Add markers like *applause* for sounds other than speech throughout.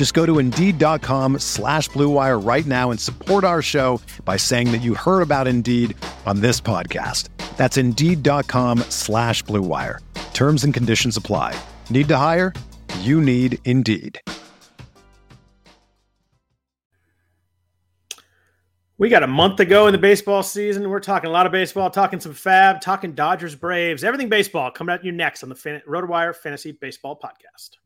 Just go to Indeed.com slash BlueWire right now and support our show by saying that you heard about Indeed on this podcast. That's Indeed.com slash BlueWire. Terms and conditions apply. Need to hire? You need Indeed. We got a month to go in the baseball season. We're talking a lot of baseball, talking some FAAB, talking Dodgers, Braves, everything baseball coming at you next on the RotoWire Fantasy Baseball Podcast.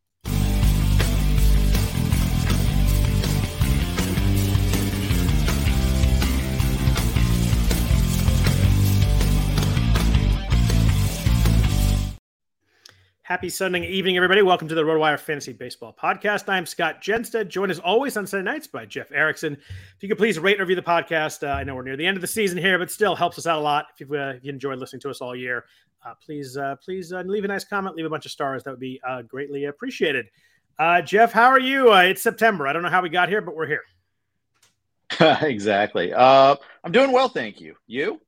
Happy Sunday evening, everybody. Welcome to the RotoWire Fantasy Baseball Podcast. I'm Scott Jenstad, joined as always on Sunday nights by Jeff Erickson. If you could please rate and review the podcast. Uh, I know we're near the end of the season here, but still helps us out a lot. If you've, uh, if you enjoyed listening to us all year, uh, please uh, please uh, leave a nice comment, leave a bunch of stars. That would be uh, greatly appreciated. Jeff, how are you? it's September. I don't know how we got here, but we're here. *laughs* exactly. I'm doing well, thank you. You?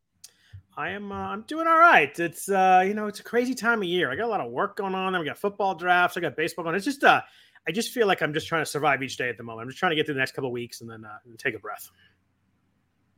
I am. Uh, I'm doing all right. It's uh, you know, it's a crazy time of year. I got a lot of work going on. We got football drafts. I got baseball going. It's just uh, I just feel like I'm just trying to survive each day at the moment. I'm just trying to get through the next couple weeks and then uh, take a breath.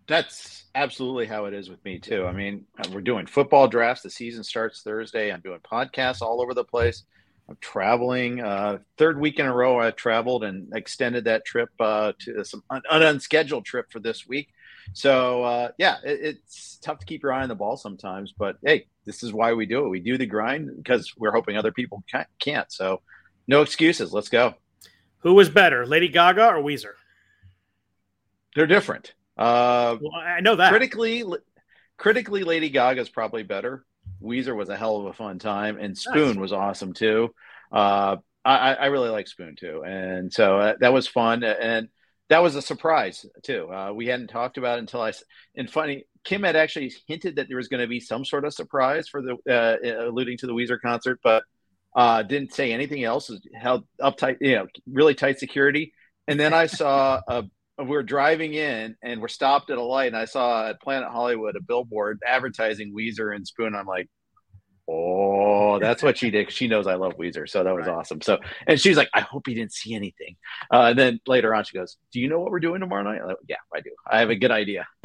That's absolutely how it is with me too. I mean, uh, we're doing football drafts. The season starts Thursday. I'm doing podcasts all over the place. I'm traveling. Uh, third week in a row, I traveled and extended that trip uh, to some un- unscheduled trip for this week. So uh, yeah, it, it's tough to keep your eye on the ball sometimes, but hey, this is why we do it. We do the grind because we're hoping other people can't. So no excuses. Let's go. Who was better, Lady Gaga or Weezer? They're different. Uh, well, I know that critically, critically, Lady Gaga is probably better. Weezer was a hell of a fun time, and Spoon nice. was awesome too. Uh, I, I, really like Spoon too, and so uh, that was fun. And that was a surprise too. Uh, we hadn't talked about it until I. And funny, Kim had actually hinted that there was going to be some sort of surprise for the uh, alluding to the Weezer concert, but uh, didn't say anything else. Held uptight, you know, really tight security. And then I saw a. We were driving in and we're stopped at a light, and I saw at Planet Hollywood a billboard advertising Weezer and Spoon. I'm like, Oh, *laughs* that's what she did. She knows I love Weezer, so that was right. awesome. So, and she's like, "I hope he didn't see anything." Uh, and then later on, she goes, "Do you know what we're doing tomorrow night?" Like, yeah, I do. I have a good idea. *laughs*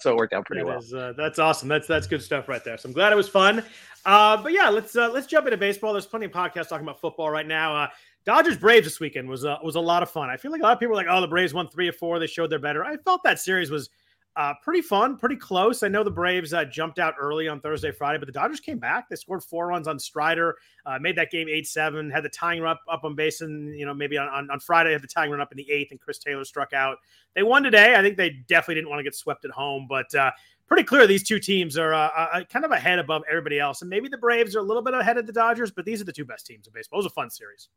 so it worked out pretty that well. Is, uh, that's awesome. That's that's good stuff right there. So I'm glad it was fun. Uh, but yeah, let's uh, let's jump into baseball. There's plenty of podcasts talking about football right now. Uh, Dodgers Braves this weekend was uh, was a lot of fun. I feel like a lot of people were like, "Oh, the Braves won three or four. They showed they're better." I felt that series was uh, pretty fun, pretty close. I know the Braves uh, jumped out early on Thursday, Friday, but the Dodgers came back. They scored four runs on Strider, uh, made that game eight seven. Had the tying run up, up on base, and you know maybe on, on, on Friday had the tying run up in the eighth, and Chris Taylor struck out. They won today. I think they definitely didn't want to get swept at home, but uh, pretty clear these two teams are uh, uh, kind of ahead above everybody else, and maybe the Braves are a little bit ahead of the Dodgers, but these are the two best teams in baseball. It was a fun series.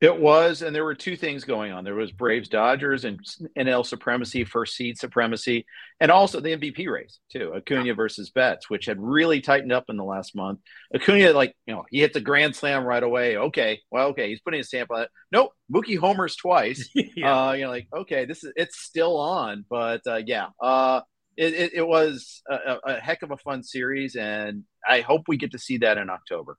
It was, and there were two things going on. There was Braves Dodgers and NL supremacy, first seed supremacy, and also the MVP race too. Acuna versus Betts, which had really tightened up in the last month. Acuna, like you know, he hits a grand slam right away. Okay, well, okay, he's putting a stamp on it. Nope, Mookie homers twice. *laughs* yeah. uh, you know, like okay, this is it's still on, but uh, yeah, uh, it, it, it was a, a heck of a fun series, and I hope we get to see that in October.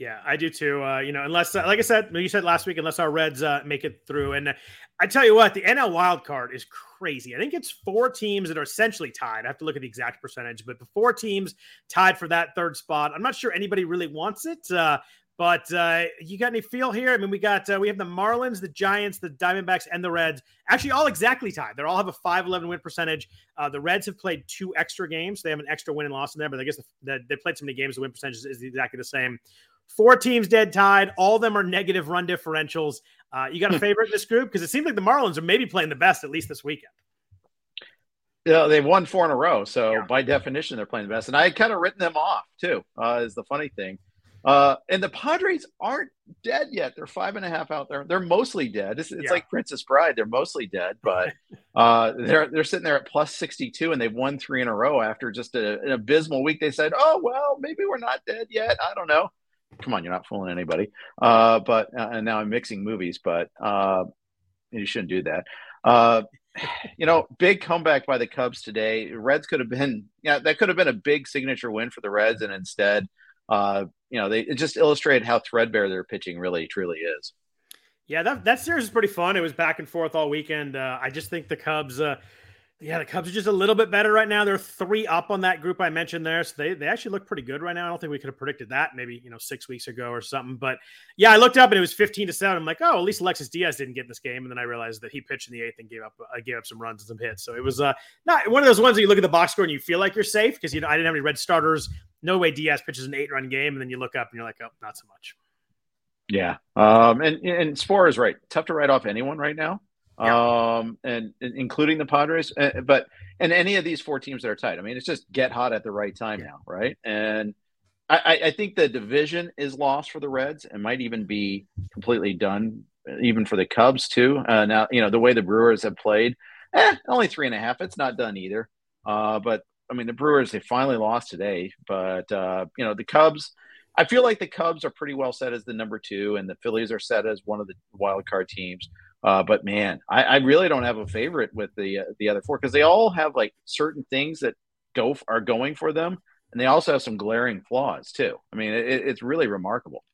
Yeah, I do too. Uh, you know, unless, uh, like I said, you said last week, unless our Reds uh, make it through. And I tell you what, the NL wild card is crazy. I think it's four teams that are essentially tied. I have to look at the exact percentage, but four teams tied for that third spot. I'm not sure anybody really wants it. Uh, But uh, you got any feel here? I mean, we got uh, we have the Marlins, the Giants, the Diamondbacks, and the Reds. Actually, all exactly tied. They all have a 5-11 win percentage. The Reds have played two extra games. They have an extra win and loss in there, but I guess the, the, they played so many games. The win percentage is exactly the same. Four teams dead tied. All of them are negative run differentials. Uh, you got a favorite in this group because it seems like the Marlins are maybe playing the best at least this weekend. Yeah, they've won four in a row, so yeah. by definition, they're playing the best. And I had kind of written them off too. Uh, is the funny thing. Uh, and the Padres aren't dead yet. They're five and a half out there. They're mostly dead. It's, it's yeah. like Princess Bride. They're mostly dead, but uh, they're they're sitting there at plus sixty two, and they've won three in a row after just a, an abysmal week. They said, "Oh well, maybe we're not dead yet." I don't know. Come on, you're not fooling anybody. Uh, but uh, and now I'm mixing movies, but uh, you shouldn't do that. Uh, you know, big comeback by the Cubs today. Reds could have been, yeah, that could have been a big signature win for the Reds, and instead, uh, you know, they just illustrated how threadbare their pitching really truly is. Yeah, that that series is pretty fun. It was back and forth all weekend. Uh, I just think the Cubs. Uh, yeah, the Cubs are just a little bit better right now. They're three up on that group I mentioned there. So they, they actually look pretty good right now. I don't think we could have predicted that maybe, you know, six weeks ago or something. But yeah, I looked up and it was 15 to 7. I'm like, oh, at least Alexis Diaz didn't get in this game. And then I realized that he pitched in the eighth and gave up uh, gave up some runs and some hits. So it was uh not one of those ones that you look at the box score and you feel like you're safe because you know I didn't have any red starters. No way Diaz pitches an eight run game, and then you look up and you're like, oh, not so much. Yeah. Um and, and Sporer is right. Tough to write off anyone right now yeah. um, and, and, including the Padres. Uh, but and any of these four teams that are tight. I mean, it's just get hot at the right time yeah. now, right? And I, I, think the division is lost for the Reds and might even be completely done, even for the Cubs too. Uh, now, you know, the way the Brewers have played, eh, only three and a half. It's not done either. Uh, but I mean, the Brewers they finally lost today, but uh, you know, the Cubs. I feel like the Cubs are pretty well set as the number two, and the Phillies are set as one of the wild card teams. Uh, but man, I, I, really don't have a favorite with the uh, the other four because they all have like certain things that go are going for them, and they also have some glaring flaws too. I mean, it, it's really remarkable.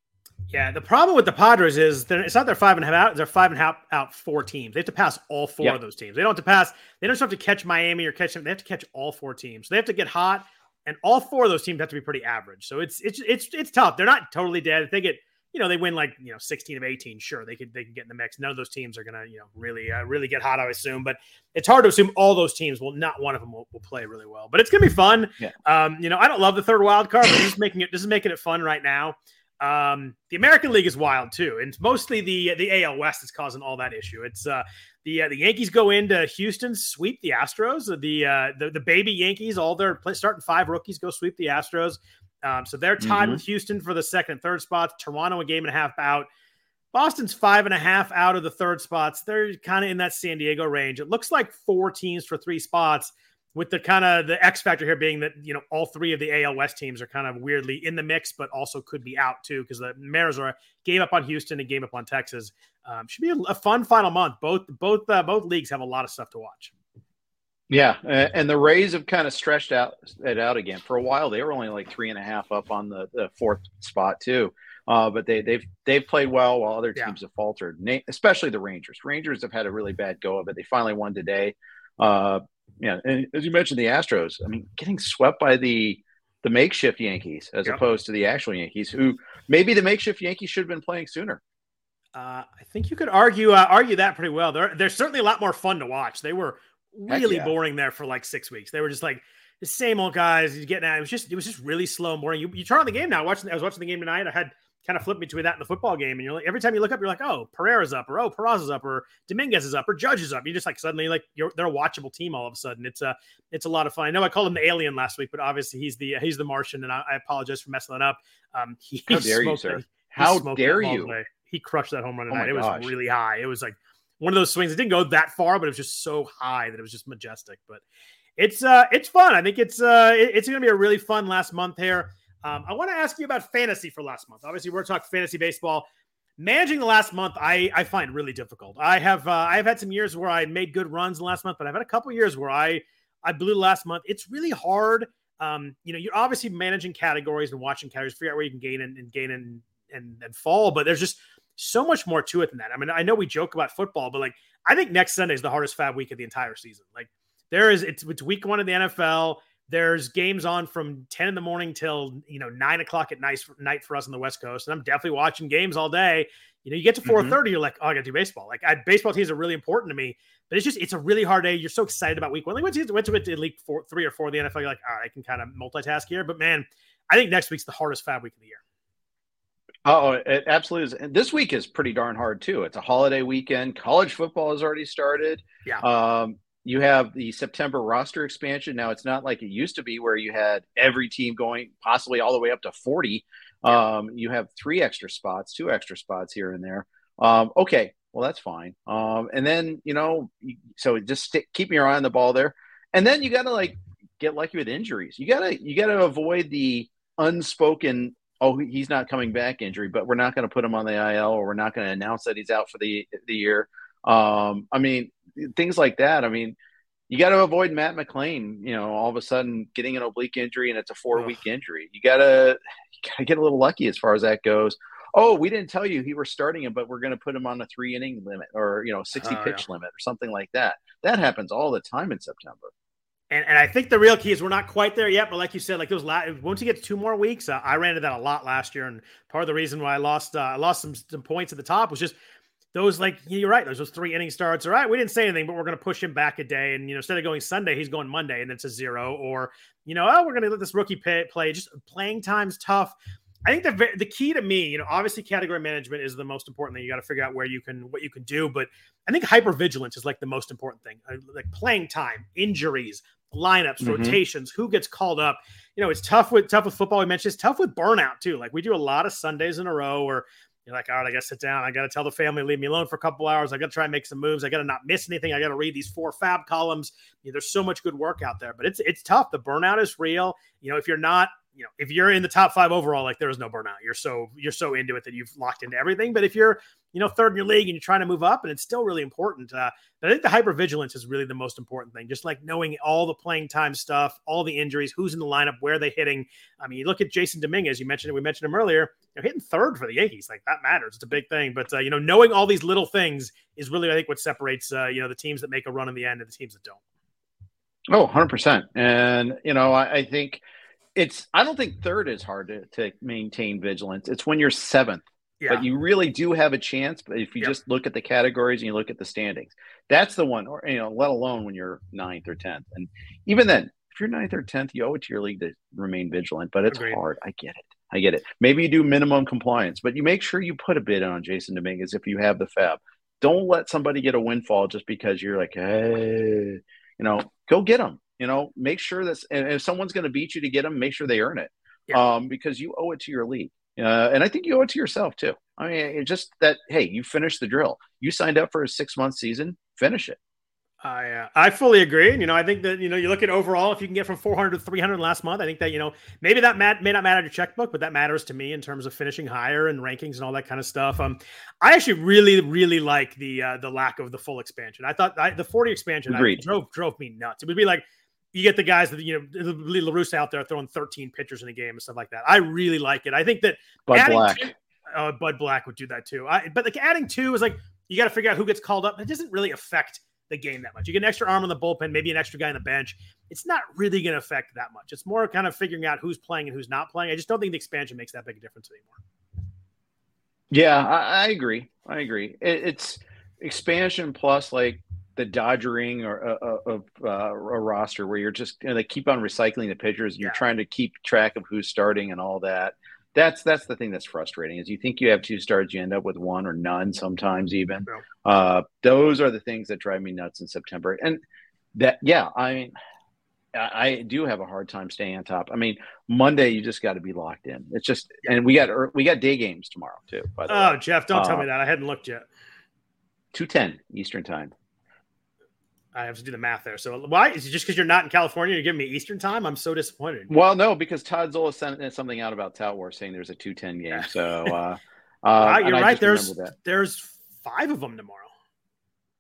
Yeah, the problem with the Padres is it's not their five and a half out; they're five and a half out four teams. They have to pass all four of those teams. They don't have to pass. They don't just have to catch Miami or catch them. They have to catch all four teams. So they have to get hot, and all four of those teams have to be pretty average. So it's it's it's it's tough. They're not totally dead. If they get you know they win like you know 16 of 18 sure they could they can get in the mix none of those teams are gonna you know really uh, really get hot i assume but it's hard to assume all those teams will not one of them will, will play really well but it's gonna be fun yeah. um you know i don't love the third wild card but this is making it this is making it fun right now um the american league is wild too and mostly the the al west is causing all that issue it's uh the uh, the Yankees go into Houston, sweep the Astros. The uh, the, the baby Yankees, all their starting five rookies go sweep the Astros. Um, so they're tied mm-hmm. with Houston for the second and third spots. Toronto a game and a half out. Boston's five and a half out of the third spots. They're kind of in that San Diego range. It looks like four teams for three spots, with the kind of the X factor here being that you know all three of the AL West teams are kind of weirdly in the mix, but also could be out too because the Mariners are a game up on Houston and game up on Texas. Um, should be a, a, fun final month. Both both uh, both leagues have a lot of stuff to watch. Yeah, and the Rays have kind of stretched out it out again. For a while, they were only like three and a half up on the, the fourth spot too. Uh, but they, they've they've played well while other teams yeah. have faltered. Especially the Rangers. Rangers have had a really bad go of it. They finally won today. Uh, yeah, and as you mentioned, the Astros. I mean, getting swept by the the makeshift Yankees as yeah. opposed to the actual Yankees, who maybe the makeshift Yankees should have been playing sooner. Uh, I think you could argue uh, argue that pretty well. They're they're certainly a lot more fun to watch. They were really yeah. boring there for like six weeks. They were just like the same old guys. You getting at it was just it was just really slow and boring. You, you turn on the game now. Watching I was watching the game tonight. I had kind of flipped between that and the football game, and you're like every time you look up, you're like, oh, Pereira's up, or oh, Peraza's up, or Dominguez is up, or Judge is up. You just like suddenly like you're they're a watchable team all of a sudden. It's a uh, it's a lot of fun. I know I called him the alien last week, but obviously he's the he's the Martian, and I, I apologize for messing that up. Um, he, How *laughs* dare you, sir? How dare you? He crushed that home run oh tonight. Oh it was gosh. really high. It was like one of those swings. It didn't go that far, but it was just so high that it was just majestic. But it's uh it's fun. I think it's uh it's gonna be a really fun last month here. Um, I want to ask you about fantasy for last month. Obviously, we're talking fantasy baseball. Managing the last month, I I find really difficult. I have uh, I have had some years where I made good runs in last month, but I've had a couple years where I I blew last month. It's really hard. Um, you know, you're obviously managing categories and watching categories, figure out where you can gain and, and gain and, and and fall, but there's just so much more to it than that. I mean, I know we joke about football, but like I think next Sunday is the hardest FAAB week of the entire season. Like there is it's it's week one of the NFL. There's games on from 10 in the morning till you know nine o'clock at night night for us on the West Coast, and I'm definitely watching games all day. You know, you get to 4:30, mm-hmm. you're like, oh, I got to do baseball. Like, I, baseball teams are really important to me, but it's just it's a really hard day. You're so excited about week one. Like, went to went to it in week four, three or four of the NFL. You're like, all right, I can kind of multitask here. But man, I think next week's the hardest FAAB week of the year. Oh, it absolutely is. And this week is pretty darn hard too. It's a holiday weekend. College football has already started. Yeah. Um, you have the September roster expansion. Now it's not like it used to be where you had every team going possibly all the way up to 40. Yeah. Um, you have three extra spots, two extra spots here and there. Um, okay, well that's fine. Um, and then you know, so just stick, keep your eye on the ball there. And then you got to like get lucky with injuries. You gotta you gotta avoid the unspoken oh, he's not coming back injury, but we're not going to put him on the IL or we're not going to announce that he's out for the the year. Um, I mean, things like that. I mean, you got to avoid Matt McLain. You know, all of a sudden getting an oblique injury and it's a four week injury. You gotta you gotta get a little lucky as far as that goes. Oh, we didn't tell you he was starting him, but we're going to put him on a three inning limit or you know sixty oh, pitch yeah. limit or something like that. That happens all the time in September. And, and I think the real key is we're not quite there yet, but like you said, like those last, once you get to two more weeks, uh, I ran into that a lot last year, and part of the reason why I lost uh, I lost some, some points at the top was just those like you're right, those those three inning starts. All right, we didn't say anything, but we're going to push him back a day, and you know instead of going Sunday, he's going Monday, and it's a zero, or you know, oh, we're going to let this rookie pay, play. Just playing time's tough. I think the the key to me, you know, obviously category management is the most important thing. You got to figure out where you can what you can do, but I think hyper vigilance is like the most important thing. Uh, like playing time, injuries, lineups, mm-hmm. rotations, who gets called up. You know, it's tough with tough with football. We mentioned it's tough with burnout too. Like we do a lot of Sundays in a row where you're like, all right, I got to sit down. I got to tell the family, leave me alone for a couple hours. I got to try and make some moves. I got to not miss anything. I got to read these four FAAB columns. You know, there's so much good work out there, but it's it's tough. The burnout is real. You know, if you're not you know, if you're in the top five overall, like there is no burnout. You're so you're so into it that you've locked into everything. But if you're, you know, third in your league and you're trying to move up, and it's still really important. Uh, I think the hypervigilance is really the most important thing. Just like knowing all the playing time stuff, all the injuries, who's in the lineup, where are they hitting. I mean, you look at Jasson Dominguez. You mentioned it. We mentioned him earlier. Know, hitting third for the Yankees, like that matters. It's a big thing. But uh, you know, knowing all these little things is really, I think, what separates uh, you know the teams that make a run in the end and the teams that don't. Oh, 100 percent. And you know, I, I think it's I don't think third is hard to, to maintain vigilance. It's when you're seventh. Yeah. But you really do have a chance. But if you yep. just look at the categories and you look at the standings, that's the one. Or you know, let alone when you're ninth or tenth. And even then, if you're ninth or tenth, you owe it to your league to remain vigilant. But it's Agreed. hard. I get it. I get it. Maybe you do minimum compliance, but you make sure you put a bid on Jasson Dominguez if you have the FAAB. Don't let somebody get a windfall just because you're like, hey, you know, go get them. You know, make sure that and if someone's going to beat you to get them, make sure they earn it, yeah. um, because you owe it to your league. Uh, and I think you owe it to yourself too. I mean, it's just that hey, you finished the drill. You signed up for a six month season. Finish it. I uh, I fully agree. And, you know, I think that you know you look at overall, if you can get from 400 to 300 last month, I think that you know maybe that mat- may not matter to checkbook, but that matters to me in terms of finishing higher and rankings and all that kind of stuff. Um, I actually really really like the uh, the lack of the full expansion. I thought I, the 40 expansion I, drove drove me nuts. It would be like you get the guys that you know La Russa out there throwing 13 pitchers in a game and stuff like that. I really like it. I think that Bud Black, two, uh, Bud Black would do that too. I, but like adding two is like you got to figure out who gets called up. It doesn't really affect the game that much. You get an extra arm on the bullpen, maybe an extra guy on the bench. It's not really going to affect that much. It's more kind of figuring out who's playing and who's not playing. I just don't think the expansion makes that big a difference anymore. Yeah, I, I agree. I agree. It, it's expansion plus like the dodgering or uh, uh, of uh, a roster where you're just you know, they keep on recycling the pitchers and you're yeah. trying to keep track of who's starting and all that. That's that's the thing that's frustrating is you think you have two stars, you end up with one or none sometimes even. Yeah. Uh, those are the things that drive me nuts in September. And that yeah, I mean I do have a hard time staying on top. I mean, Monday you just got to be locked in. It's just, and we got we got day games tomorrow too. oh, way. Jeff, don't tell me uh, that. I hadn't looked yet. Two ten Eastern time. I have to do the math there. So why is it just because you're not in California? You're giving me Eastern time. I'm so disappointed. Well, no, because Todd Zola sent something out about Tout Wars saying there's a two ten game. So *laughs* uh, uh, you're right. There's there's five of them tomorrow.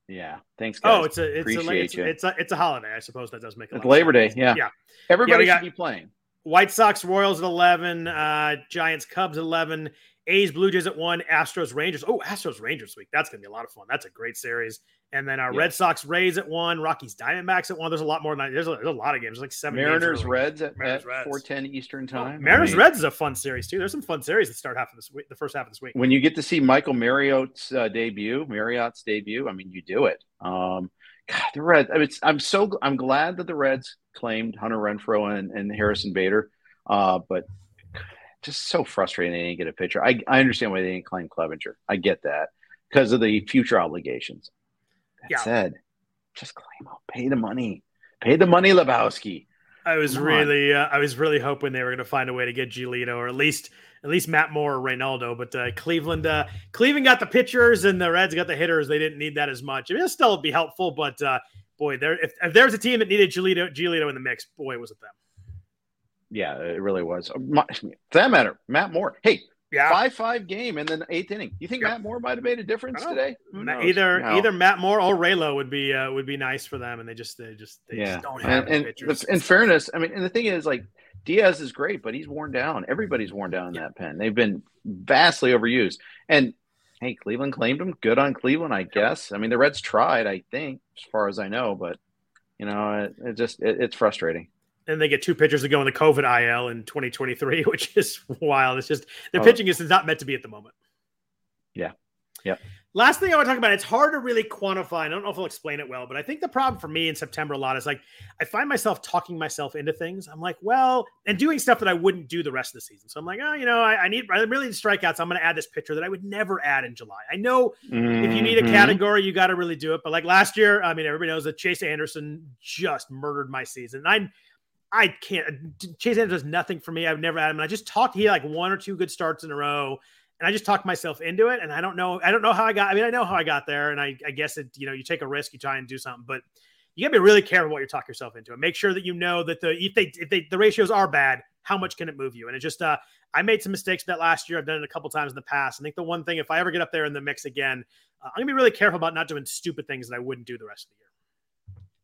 Yeah. Thanks, guys. Oh, it's a it's Appreciate a, it's, it's a it's a holiday. I suppose that does make it. Labor Day. Yeah. Yeah. Everybody yeah, should be playing. White Sox Royals at eleven. Uh, Giants Cubs eleven. A's, Blue Jays at one, Astros, Rangers. Oh, Astros, Rangers week. That's going to be a lot of fun. That's a great series. And then our yeah. Red Sox, Rays at one, Rockies, Diamondbacks at one. There's a lot more than that. There's a, there's a lot of games. There's like seven. Mariners, Reds at, Mariners, at Reds. 410 Eastern time. Oh, Mariners, I mean, Reds is a fun series too. There's some fun series that start half of this week, the first half of this week. When you get to see Michael Mariott's uh, debut, Mariott's debut, I mean, you do it. Um, God, the Reds. I mean, I'm so I'm glad that the Reds claimed Hunter Renfroe and, and Harrison Bader, uh, but just so frustrating they didn't get a pitcher. I, I understand why they didn't claim Clevinger. I get that because of the future obligations. That yeah. said, just claim out, pay the money, pay the money, Lebowski. I was Come really, uh, I was really hoping they were going to find a way to get Giolito or at least, at least Matt Moore or Reynaldo. But uh, Cleveland, uh, Cleveland got the pitchers and the Reds got the hitters. They didn't need that as much. I mean, it still would be helpful, but uh, boy, there if, if there's a team that needed Giolito, Giolito in the mix, boy, was it them. Yeah, it really was. *laughs* For that matter, Matt Moore. Hey, yeah. five five game and then eighth inning. You think Matt Moore might have made a difference today? Either no. either Matt Moore or Raylo would be uh, would be nice for them, and they just they just they yeah. Just don't have and, and in fairness, I mean, and the thing is, like Diaz is great, but he's worn down. Everybody's worn down in yeah. that pen. They've been vastly overused. And hey, Cleveland claimed him. Good on Cleveland, I guess. I mean, the Reds tried, I think, as far as I know, but you know, it, it just it, it's frustrating and they get two pitchers to go in the COVID IL in 2023, *laughs* which is wild. It's just the oh. pitching is not meant to be at the moment. Yeah. Yeah. Last thing I want to talk about, it's hard to really quantify. I don't know if I'll explain it well, but I think the problem for me in September a lot is like I find myself talking myself into things. I'm like, well, and doing stuff that I wouldn't do the rest of the season. So I'm like, oh, you know, I, I need I really need strikeouts. I'm going to add this pitcher that I would never add in July. I know mm-hmm. if you need a mm-hmm. category, you got to really do it. But like last year, I mean, everybody knows that Chase Anderson just murdered my season. And I I can't. Chase Anderson does nothing for me. I've never had him. And I just talked. He had like one or two good starts in a row, and I just talked myself into it. And I don't know. I don't know how I got. I mean, I know how I got there, and I, I guess it. You know, you take a risk, you try and do something, but you got to be really careful what you talk yourself into, and make sure that you know that the if they if they the ratios are bad, how much can it move you? And it just uh, I made some mistakes that last year. I've done it a couple times in the past. I think the one thing, if I ever get up there in the mix again, uh, I'm gonna be really careful about not doing stupid things that I wouldn't do the rest of the year.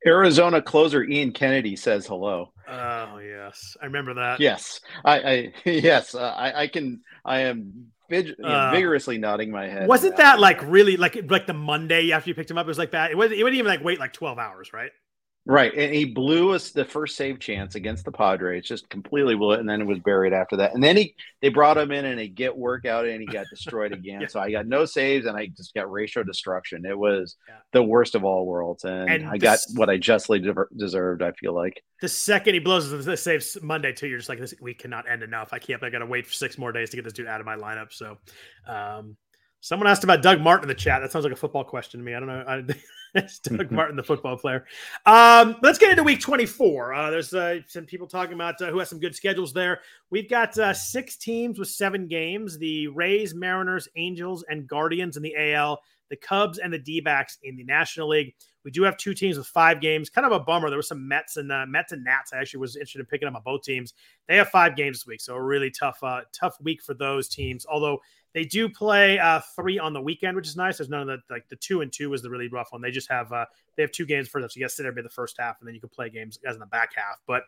Arizona closer Ian Kennedy says hello. Oh yes, I remember that. Yes, I, I *laughs* yes, uh, I, I can. I am vig- uh, vigorously nodding my head. Wasn't that like really like like the Monday after you picked him up? It was like that. It, wasn't. it wouldn't even like wait like twelve hours, right? Right, and he blew us the first save chance against the Padres, just completely blew it, and then it was buried after that. And then he they brought him in and a get workout, and he got destroyed *laughs* again. yeah. So I got no saves, and I just got ratio destruction. It was yeah. the worst of all worlds, and, and I got what I justly de- deserved. I feel like the second he blows the saves Monday too, you're just like this week cannot end enough. I can't. I got to wait for six more days to get this dude out of my lineup. So, um, Someone asked about Doug Martin in the chat. That sounds like a football question to me. I don't know. I, *laughs* *laughs* it's Doug Martin, the football player. Um, let's get into week 24. Uh, there's uh, some people talking about uh, who has some good schedules there. We've got uh, six teams with seven games the Rays, Mariners, Angels, and Guardians in the AL, the Cubs, and the D backs in the National League. We do have two teams with five games. Kind of a bummer. There were some Mets and uh, Mets and Nats. I actually was interested in picking up on both teams. They have five games this week, so a really tough, uh, tough week for those teams. Although they do play uh, three on the weekend, which is nice. There's none of the like the two and two is the really rough one. They just have uh, they have two games for them, so you got to sit there by the first half, and then you can play games as in the back half. But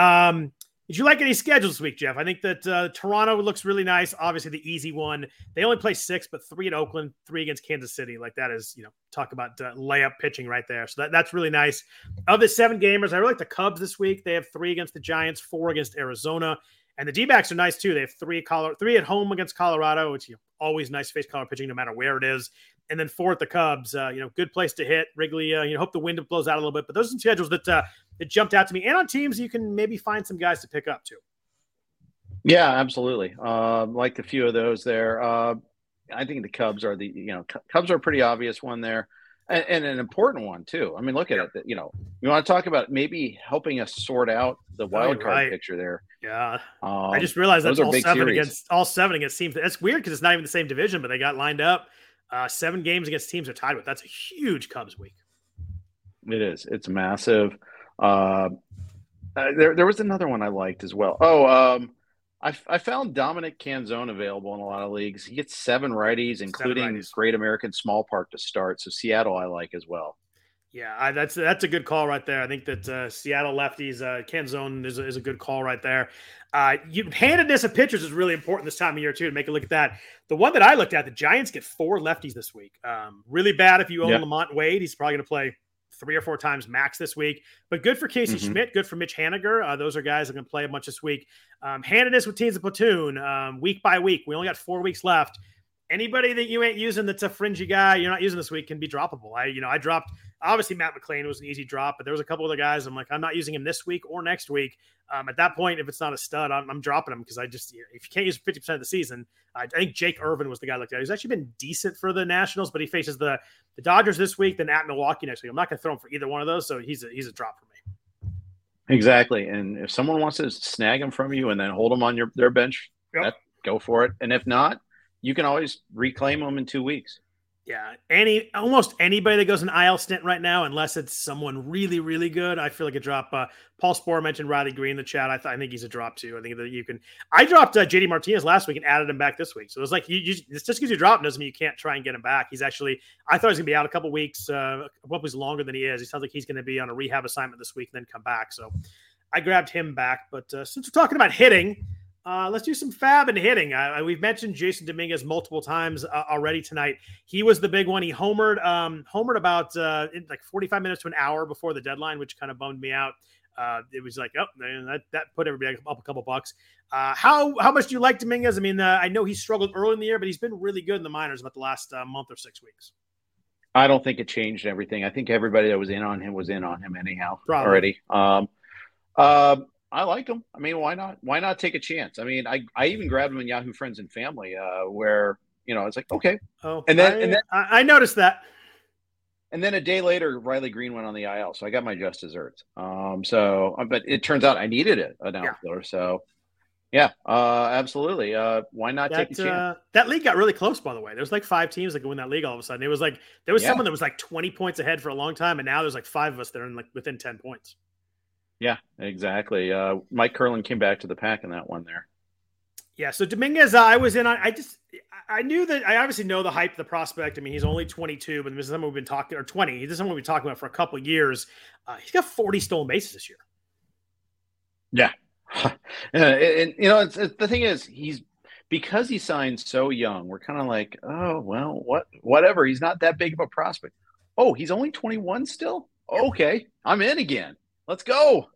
um, did you like any schedules this week, Jeff? I think that uh, Toronto looks really nice. Obviously, the easy one. They only play six, but three at Oakland, three against Kansas City. Like that is, you know, talk about uh, layup pitching right there. So that, that's really nice. Of the seven gamers, I really like the Cubs this week. They have three against the Giants, four against Arizona. And the D backs are nice too. They have three Colorado, three at home against Colorado, which you know, always nice face color pitching no matter where it is. And then four at the Cubs. Uh, you know, good place to hit. Wrigley. Uh, you know, hope the wind blows out a little bit. But those are some schedules that uh, that jumped out to me. And on teams, you can maybe find some guys to pick up too. Yeah, absolutely. Uh, like a few of those there. Uh, I think the Cubs are the you know Cubs are a pretty obvious one there and, and, an important one too. I mean, look at it. You know, you want to talk about maybe helping us sort out the wild card right. picture there. Yeah, um, I just realized that's all seven series. against all seven against teams. That's weird because it's not even the same division, but they got lined up. Uh, seven games against teams are tied with. That's a huge Cubs week. It is. It's massive. Uh, uh, there, there was another one I liked as well. Oh, um, I, I found Dominic Canzone available in a lot of leagues. He gets seven righties, including seven righties. Great American Small Park to start. So Seattle, I like as well. Yeah, I, that's that's a good call right there. I think that uh, Seattle lefties, uh, Canzone is a, is a good call right there. Uh, you, handedness of pitchers is really important this time of year too. To make a look at that, the one that I looked at, the Giants get four lefties this week. Um, really bad if you own LaMonte Wade. He's probably going to play three or four times max this week. But good for Casey mm-hmm. Schmidt, good for Mitch Haniger. Uh, those are guys that can play a bunch this week. Um, handedness with teams of platoon um, week by week. We only got four weeks left. Anybody that you ain't using that's a fringy guy you're not using this week can be droppable. I, you know, I dropped obviously Matt McLain was an easy drop, but there was a couple other guys. I'm like, I'm not using him this week or next week. Um, at that point, if it's not a stud, I'm, I'm dropping him because I just if you can't use 50 percent of the season, I, I, think Jake Irvin was the guy I looked at. He's actually been decent for the Nationals, but he faces the the Dodgers this week, then at Milwaukee next week. I'm not going to throw him for either one of those, so he's a, he's a drop for me. Exactly, and if someone wants to snag him from you and then hold him on your their bench, yep. that, go for it. And if not, you can always reclaim them in two weeks. Yeah, any almost anybody that goes an IL stint right now, unless it's someone really, really good, I feel like a drop. Uh, Paul Sporer mentioned Riley Greene in the chat. I, th- I think he's a drop too. I think that you can. I dropped uh, JD Martinez last week and added him back this week. So it was like you, you just because you drop doesn't mean you can't try and get him back. He's actually I thought he was gonna be out a couple weeks, uh, weeks longer than he is. He sounds like he's gonna be on a rehab assignment this week and then come back. So I grabbed him back. But uh, since we're talking about hitting. Uh, let's do some fab and hitting. Uh, we've mentioned Jasson Dominguez multiple times uh, already tonight. He was the big one. He homered, um, homered about uh, like 45 minutes to an hour before the deadline, which kind of bummed me out. Uh, it was like, oh, that, that put everybody up a couple bucks. Uh, how how much do you like Dominguez? I mean, I know he struggled early in the year, but he's been really good in the minors about the last month or six weeks. I don't think it changed everything. I think everybody that was in on him was in on him anyhow Probably. already. Um, uh, I like him. I mean, why not? Why not take a chance? I mean, I, I even grabbed him in Yahoo Friends and Family, uh, where you know it's like okay. Oh, and then I, and then I, noticed that. And then a day later, Riley Greene went on the IL, so I got my just desserts. Um, so uh, but it turns out I needed it an outfielder, yeah. so yeah, uh, absolutely. Uh, why not that, take a chance? Uh, that league got really close, by the way. There's like five teams that can win that league all of a sudden. It was like there was yeah. someone that was like 20 points ahead for a long time, and now there's like five of us that are in like within 10 points. Yeah, exactly. Uh, Mike Curlin came back to the pack in that one there. Yeah, so Dominguez, uh, I was in. I, I just, I knew that. I obviously know the hype, the prospect. I mean, he's only 22, but this is something we've been talking, or 20. This is something we've been talking about for a couple years. Uh, he's got 40 stolen bases this year. Yeah, *laughs* and, and, you know, it's, the thing is, he's because he signed so young. We're kind of like, oh well, what, whatever. He's not that big of a prospect. Oh, he's only 21 still. Okay, I'm in again. Let's go.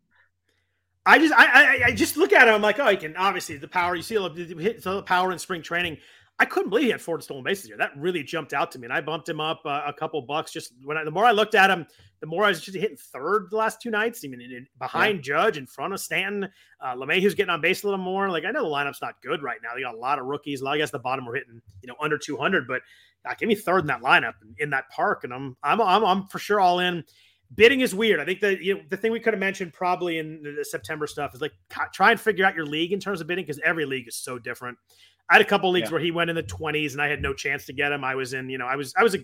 I just I, I, I just look at him. I'm like, oh, he can obviously the power. You see the power in spring training. I couldn't believe he had four stolen bases here. That really jumped out to me, and I bumped him up uh, a couple bucks. Just when I, the more I looked at him, the more I was just hitting third the last two nights. I mean, behind yeah. Judge, in front of Stanton, uh, LeMahieu's getting on base a little more. Like I know the lineup's not good right now. They got a lot of rookies. A lot of guys at the bottom were hitting you know under 200, but uh, give me third in that lineup in that park, and I'm I'm I'm, I'm for sure all in bidding is weird. I think that you know the thing we could have mentioned probably in the September stuff is like try and figure out your league in terms of bidding because every league is so different. I had a couple leagues yeah. where he went in the 20s and I had no chance to get him. I was in, you know, I was I was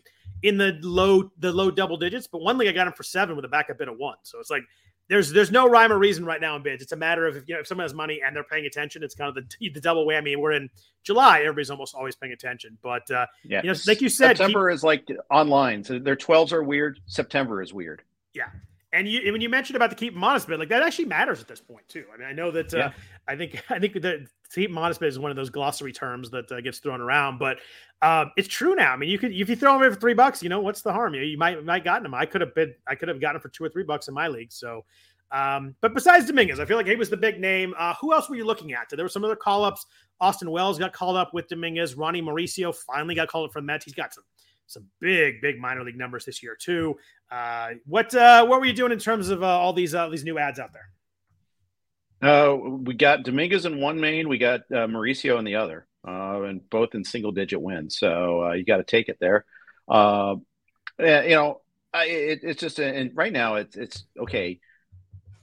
in the low the low double digits, but one league I got him for seven with a backup bid of one. So it's like there's there's no rhyme or reason right now in bids. It's a matter of if you know if someone has money and they're paying attention, it's kind of the *laughs* the double whammy. We're in July, everybody's almost always paying attention. But uh, yeah, you know, like you said, September keep, is like online. So their 12s are weird. September is weird. Yeah. And you, when you mentioned about the keep him honest bit, like that actually matters at this point too. I mean, I know that uh, yeah. I think *laughs* I think that keep him honest bit is one of those glossary terms that uh, gets thrown around, but uh, it's true now. I mean, you could if you throw him for three bucks, you know what's the harm? You, you might might gotten him. I could have bid, I could have gotten for two or three bucks in my league. So, um, but besides Dominguez, I feel like he was the big name. Uh, who else were you looking at? There were some other call ups. Austin Wells got called up with Dominguez. Ronnie Mauricio finally got called up from the Mets. He's got some some big, big minor league numbers this year too. Uh, what uh, what were you doing in terms of uh, all these uh, these new ads out there? Uh, we got Dominguez in one main, we got uh, Mauricio in the other, uh, and both in single digit wins. So uh, you got to take it there. Uh, you know, I, it, it's just, and right now it's it's okay.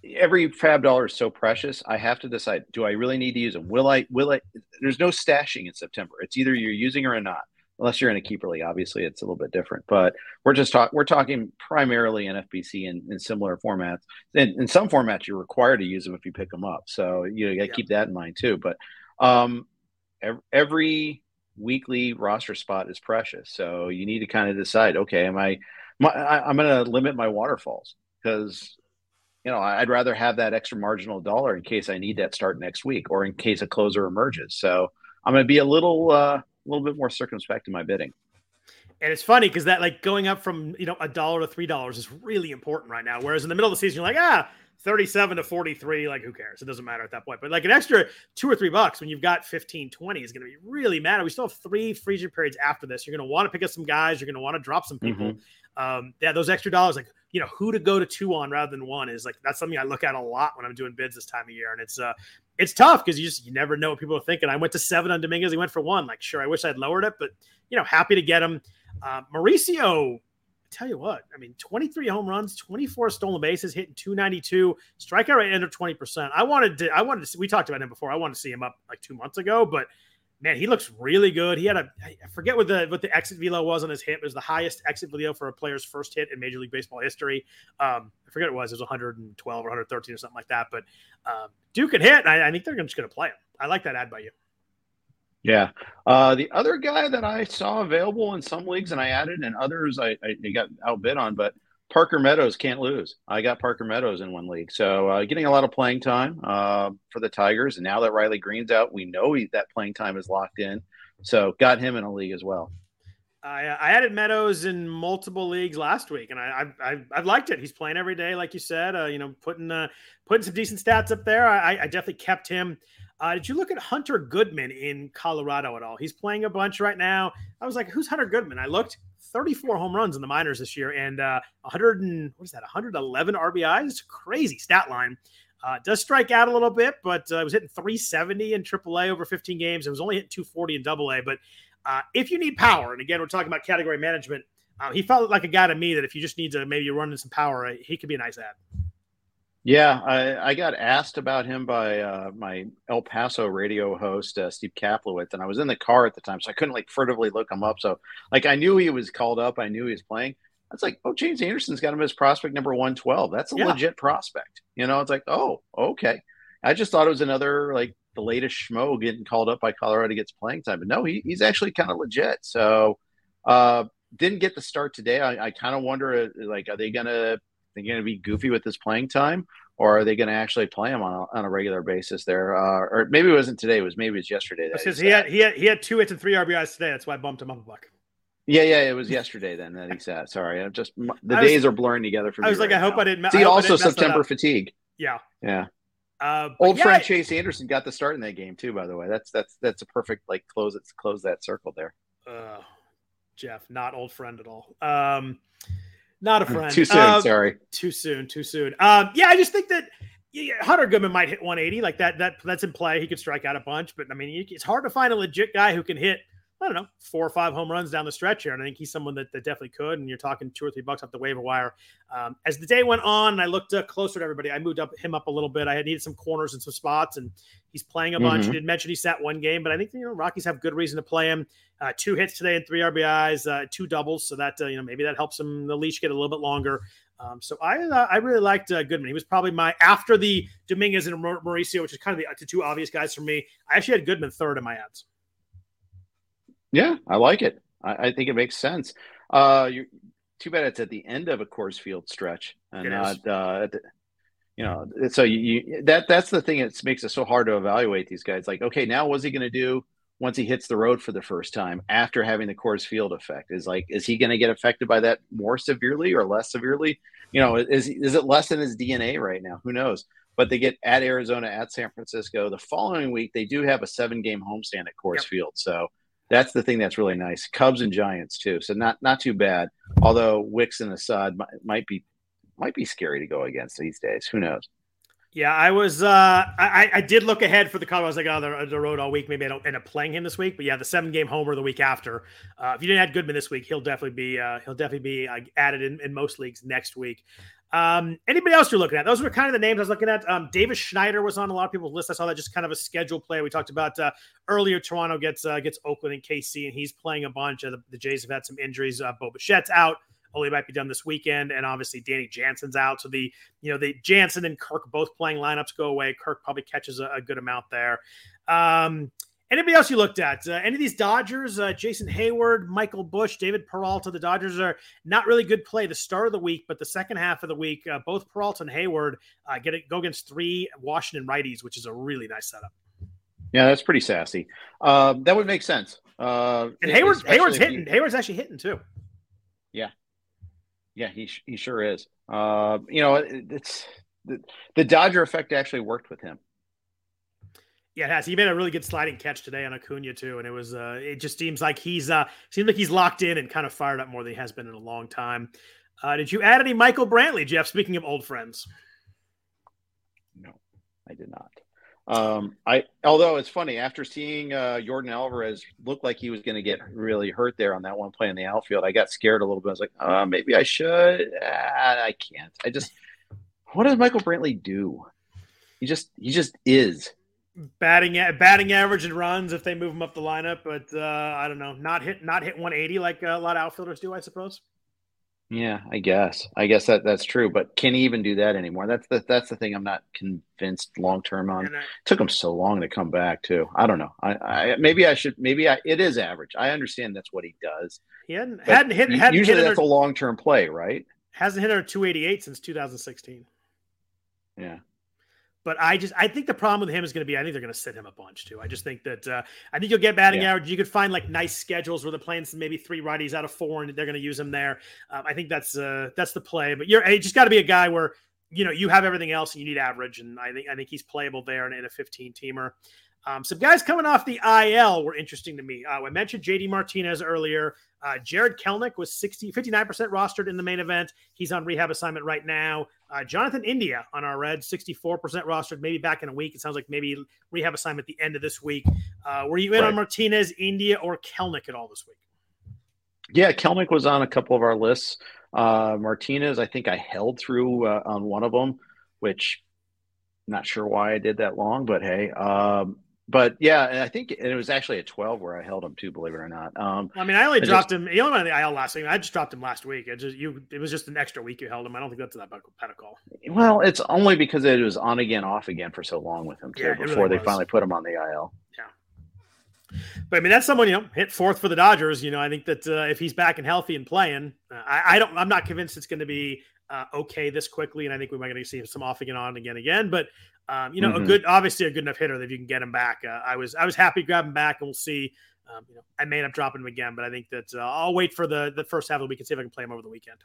Every FAAB dollar is so precious. I have to decide: do I really need to use them? Will I? Will I? There's no stashing in September. It's either you're using or not unless you're in a keeper league obviously it's a little bit different but we're just talking we're talking primarily in fbc and in similar formats. In, in some formats you're required to use them if you pick them up. So you, know, you got to keep that in mind too but um, every, every weekly roster spot is precious. So you need to kind of decide okay am i my, I, am going to limit my waterfalls because you know I'd rather have that extra marginal dollar in case I need that start next week or in case a closer emerges. So I'm going to be a little uh, a little bit more circumspect in my bidding. And it's funny because that like going up from you know a dollar to three dollars is really important right now. Whereas in the middle of the season, you're like, ah, 37 to 43, like who cares? It doesn't matter at that point. But like an extra two or three bucks when you've got 15, 20 is going to be really matter. We still have three freezer periods after this. You're going to want to pick up some guys. You're going to want to drop some people. Mm-hmm. Um, yeah, those extra dollars, like, you know, who to go to two on rather than one is like, that's something I look at a lot when I'm doing bids this time of year. And it's, uh, it's tough because you just, you never know what people are thinking. I went to seven on Dominguez. He went for one. Like, sure, I wish I'd lowered it, but, you know, happy to get him. Uh, Mauricio tell you what, I mean, 23 home runs, 24 stolen bases, hitting 292, strikeout rate under 20%. I wanted to, I wanted to see, we talked about him before. I wanted to see him up like two months ago, but man, he looks really good. He had a, I forget what the, what the exit velo was on his hit. It was the highest exit velo for a player's first hit in Major League Baseball history. Um, I forget it was. It was 112 or 113 or something like that. But um, Duke can hit. I, I think they're just going to play him. I like that ad by you. Yeah. Uh, the other guy that I saw available in some leagues and I added and others I, I got outbid on, but Parker Meadows can't lose. I got Parker Meadows in one league. So uh, getting a lot of playing time uh, for the Tigers. And now that Riley Greene's out, we know he, that playing time is locked in. So got him in a league as well. I, I added Meadows in multiple leagues last week, and I, I, liked it. He's playing every day, like you said. Uh, you know, putting uh, putting some decent stats up there. I, I definitely kept him. Uh, did you look at Hunter Goodman in Colorado at all? He's playing a bunch right now. I was like, who's Hunter Goodman? I looked 34 home runs in the minors this year and uh, 100 and what is that? 111 RBIs. Crazy stat line. Uh, does strike out a little bit, but uh, was hitting 370 in AAA over 15 games. It was only hitting 240 in AA. But uh, if you need power, and again, we're talking about category management, uh, he felt like a guy to me that if you just need to maybe run in some power, uh, he could be a nice ad. Yeah, I, I got asked about him by uh, my El Paso radio host uh, Steve Kaplowitz, and I was in the car at the time, so I couldn't like furtively look him up. So, like, I knew he was called up, I knew he was playing. It's like, oh, James Anderson's got him as prospect number one twelve. That's a yeah. legit prospect. You know, it's like, oh, okay. I just thought it was another like the latest schmo getting called up by Colorado gets playing time, but no, he, he's actually kind of legit. So, uh, didn't get the start today. I, I kind of wonder, uh, like, are they gonna they going to be goofy with his playing time, or are they going to actually play him on a, on a regular basis there? Uh, or maybe it wasn't today; it was maybe it was yesterday. Because he had he had he had two hits and three RBIs today. That's why I bumped him up a buck. Yeah, yeah, it was yesterday then that he sat. Sorry, I'm just the was, days are blurring together for me. I was like, right I hope now. I didn't. See, also September fatigue. Yeah, yeah. Uh, Old yeah, friend Chase Anderson got the start in that game too. By the way, that's that's that's a perfect like close it close that circle there. Uh, Jeff, not old friend at all. Um, not a friend. too soon. Um, sorry. Too soon. Too soon. Um, yeah, I just think that Hunter Goodman might hit 180 like that. That that's in play. He could strike out a bunch, but I mean, it's hard to find a legit guy who can hit. I don't know, four or five home runs down the stretch here. And I think he's someone that, that definitely could. And you're talking two or three bucks off the waiver wire. Um, as the day went on and I looked uh, closer to everybody, I moved up him up a little bit. I had needed some corners and some spots, and he's playing a bunch. Mm-hmm. He did mention he sat one game, but I think, you know, Rockies have good reason to play him. Uh, two hits today and three RBIs, uh, two doubles. So that, uh, you know, maybe that helps him the leash get a little bit longer. Um, so I uh, I really liked uh, Goodman. He was probably my after the Dominguez and Mauricio, which is kind of the, the two obvious guys for me. I actually had Goodman third in my ads. Yeah, I like it. I, I think it makes sense. Uh, you too bad it's at the end of a Coors Field stretch and not uh, you know. So you, you that that's the thing that makes it so hard to evaluate these guys. Like, okay, now what's he going to do? once he hits the road for the first time after having the Coors Field effect? Is like, is he going to get affected by that more severely or less severely? You know, is is it less in his DNA right now? Who knows? But they get at Arizona, at San Francisco. The following week, they do have a seven game homestand at Coors yep. Field. So that's the thing that's really nice. Cubs and Giants too. So not not too bad. Although Wicks and Assad might, might be might be scary to go against these days. Who knows? Yeah, I was. Uh, I, I did look ahead for the Cubs. I was like, oh, they're on the road all week. Maybe I don't end up playing him this week. But yeah, the seven game homer the week after. Uh, if you didn't add Goodman this week, he'll definitely be uh, he'll definitely be uh, added in, in most leagues next week. Um, anybody else you're looking at? Those were kind of the names I was looking at. Um, Davis Schneider was on a lot of people's list. I saw that just kind of a schedule play. We talked about uh, earlier. Toronto gets uh, gets Oakland and KC, and he's playing a bunch. The, the Jays have had some injuries. Uh, Bo Bichette's out. Ole might be done this weekend, and obviously Danny Jansen's out. So the you know the Jansen and Kirk both playing lineups go away. Kirk probably catches a, a good amount there. Um, Anybody else you looked at? Uh, any of these Dodgers? Uh, Jason Heyward, Michael Busch, David Peralta. The Dodgers are not really good play the start of the week, but the second half of the week, uh, both Peralta and Heyward uh, get it go against three Washington righties, which is a really nice setup. Yeah, that's pretty sassy. Um, that would make sense. Uh, and Heyward, Heyward's hitting. Heyward's actually hitting too. Yeah, yeah, he he sure is. Uh, you know, it, it's the, the Dodger effect actually worked with him. Yeah, it has. He made a really good sliding catch today on Acuna too, and it was. Uh, it just seems like he's uh, seems like he's locked in and kind of fired up more than he has been in a long time. Uh, did you add any Michael Brantley, Jeff? Speaking of old friends. No, I did not. Um, I although it's funny after seeing uh, Yordan Alvarez look like he was going to get really hurt there on that one play in the outfield, I got scared a little bit. I was like, uh, maybe I should. Ah, I can't. I just what does Michael Brantley do? He just he just is batting batting average and runs if they move him up the lineup, but uh, I don't know, not hit not hit 180 like a lot of outfielders do, I suppose. Yeah, I guess. I guess that that's true, but can he even do that anymore? That's the that's the thing I'm not convinced long term on. I, Took him so long to come back too. I don't know. I, I maybe I should maybe I, it is average. I understand that's what he does. He hadn't hadn't hit hadn't usually hit that's a long term play, right? Hasn't hit her 288 since 2016. Yeah. But I just I think the problem with him is going to be I think they're going to sit him a bunch too. I just think that uh, I think you'll get batting yeah. average. You could find like nice schedules where they're playing some maybe three righties out of four and they're going to use him there. Um, I think that's uh, that's the play. But you're you just got to be a guy where you know you have everything else and you need average, and I think I think he's playable there in, in a 15 teamer. Um, some guys coming off the IL were interesting to me. Uh, I mentioned JD Martinez earlier. Uh, Jarred Kelenic was 60, 59% rostered in the main event. He's on rehab assignment right now. Uh, Jonathan India on our red, 64% rostered, maybe back in a week. It sounds like maybe rehab assignment at the end of this week. Uh, were you in right. on Martinez, India, or Kelenic at all this week? Yeah, Kelenic was on a couple of our lists. Uh, Martinez, I think I held through uh, on one of them, which not sure why I did that long, but hey, um, but yeah, I think and it was actually a 12 where I held him too, believe it or not. Um, I mean, I only I dropped just, him. He only went on the IL last week. I just dropped him last week. It just you. It was just an extra week you held him. I don't think that's that bad call. Well, it's only because it was on again, off again for so long with him too. Yeah, before really they was. finally put him on the IL. Yeah. But I mean, that's someone you know hit fourth for the Dodgers. You know, I think that uh, if he's back and healthy and playing, uh, I, I, don't. I'm not convinced it's going to be uh, okay this quickly, and I think we might going to see some off again, on again, again. But um, you know, mm-hmm. a good, obviously a good enough hitter that you can get him back. Uh, I was, I was happy to grab him back, and we'll see. Um, you know, I may end up dropping him again, but I think that uh, I'll wait for the the first half of the week and see if I can play him over the weekend.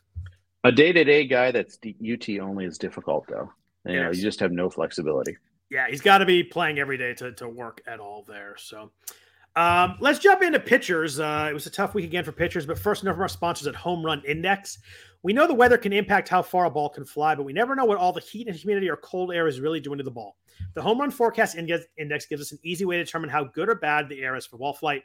A day to day guy that's UT only is difficult, though. You yes. know, you just have no flexibility. Yeah, he's got to be playing every day to to work at all there. So. Um, let's jump into pitchers. Uh, it was a tough week again for pitchers, but first, enough from our sponsors at Home Run Index. We know the weather can impact how far a ball can fly, but we never know what all the heat and humidity or cold air is really doing to the ball. The Home Run Forecast Index gives us an easy way to determine how good or bad the air is for ball flight.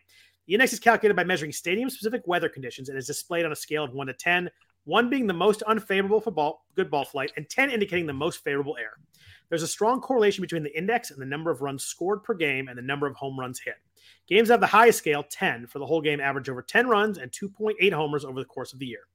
The index is calculated by measuring stadium specific weather conditions and is displayed on a scale of 1 to 10, 1 being the most unfavorable for ball, good ball flight, and 10 indicating the most favorable air. There's a strong correlation between the index and the number of runs scored per game and the number of home runs hit. Games have the highest scale, 10, for the whole game average over 10 runs and 2.8 homers over the course of the year.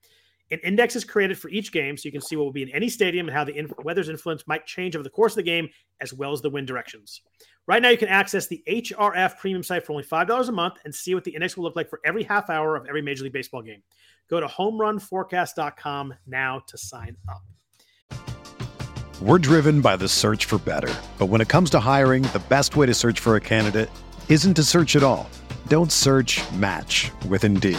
An index is created for each game so you can see what will be in any stadium and how the in- weather's influence might change over the course of the game, as well as the wind directions. Right now, you can access the HRF premium site for only $5 a month and see what the index will look like for every half hour of every Major League Baseball game. Go to homerunforecast.com now to sign up. We're driven by the search for better. But when it comes to hiring, the best way to search for a candidate isn't to search at all. Don't search match with Indeed.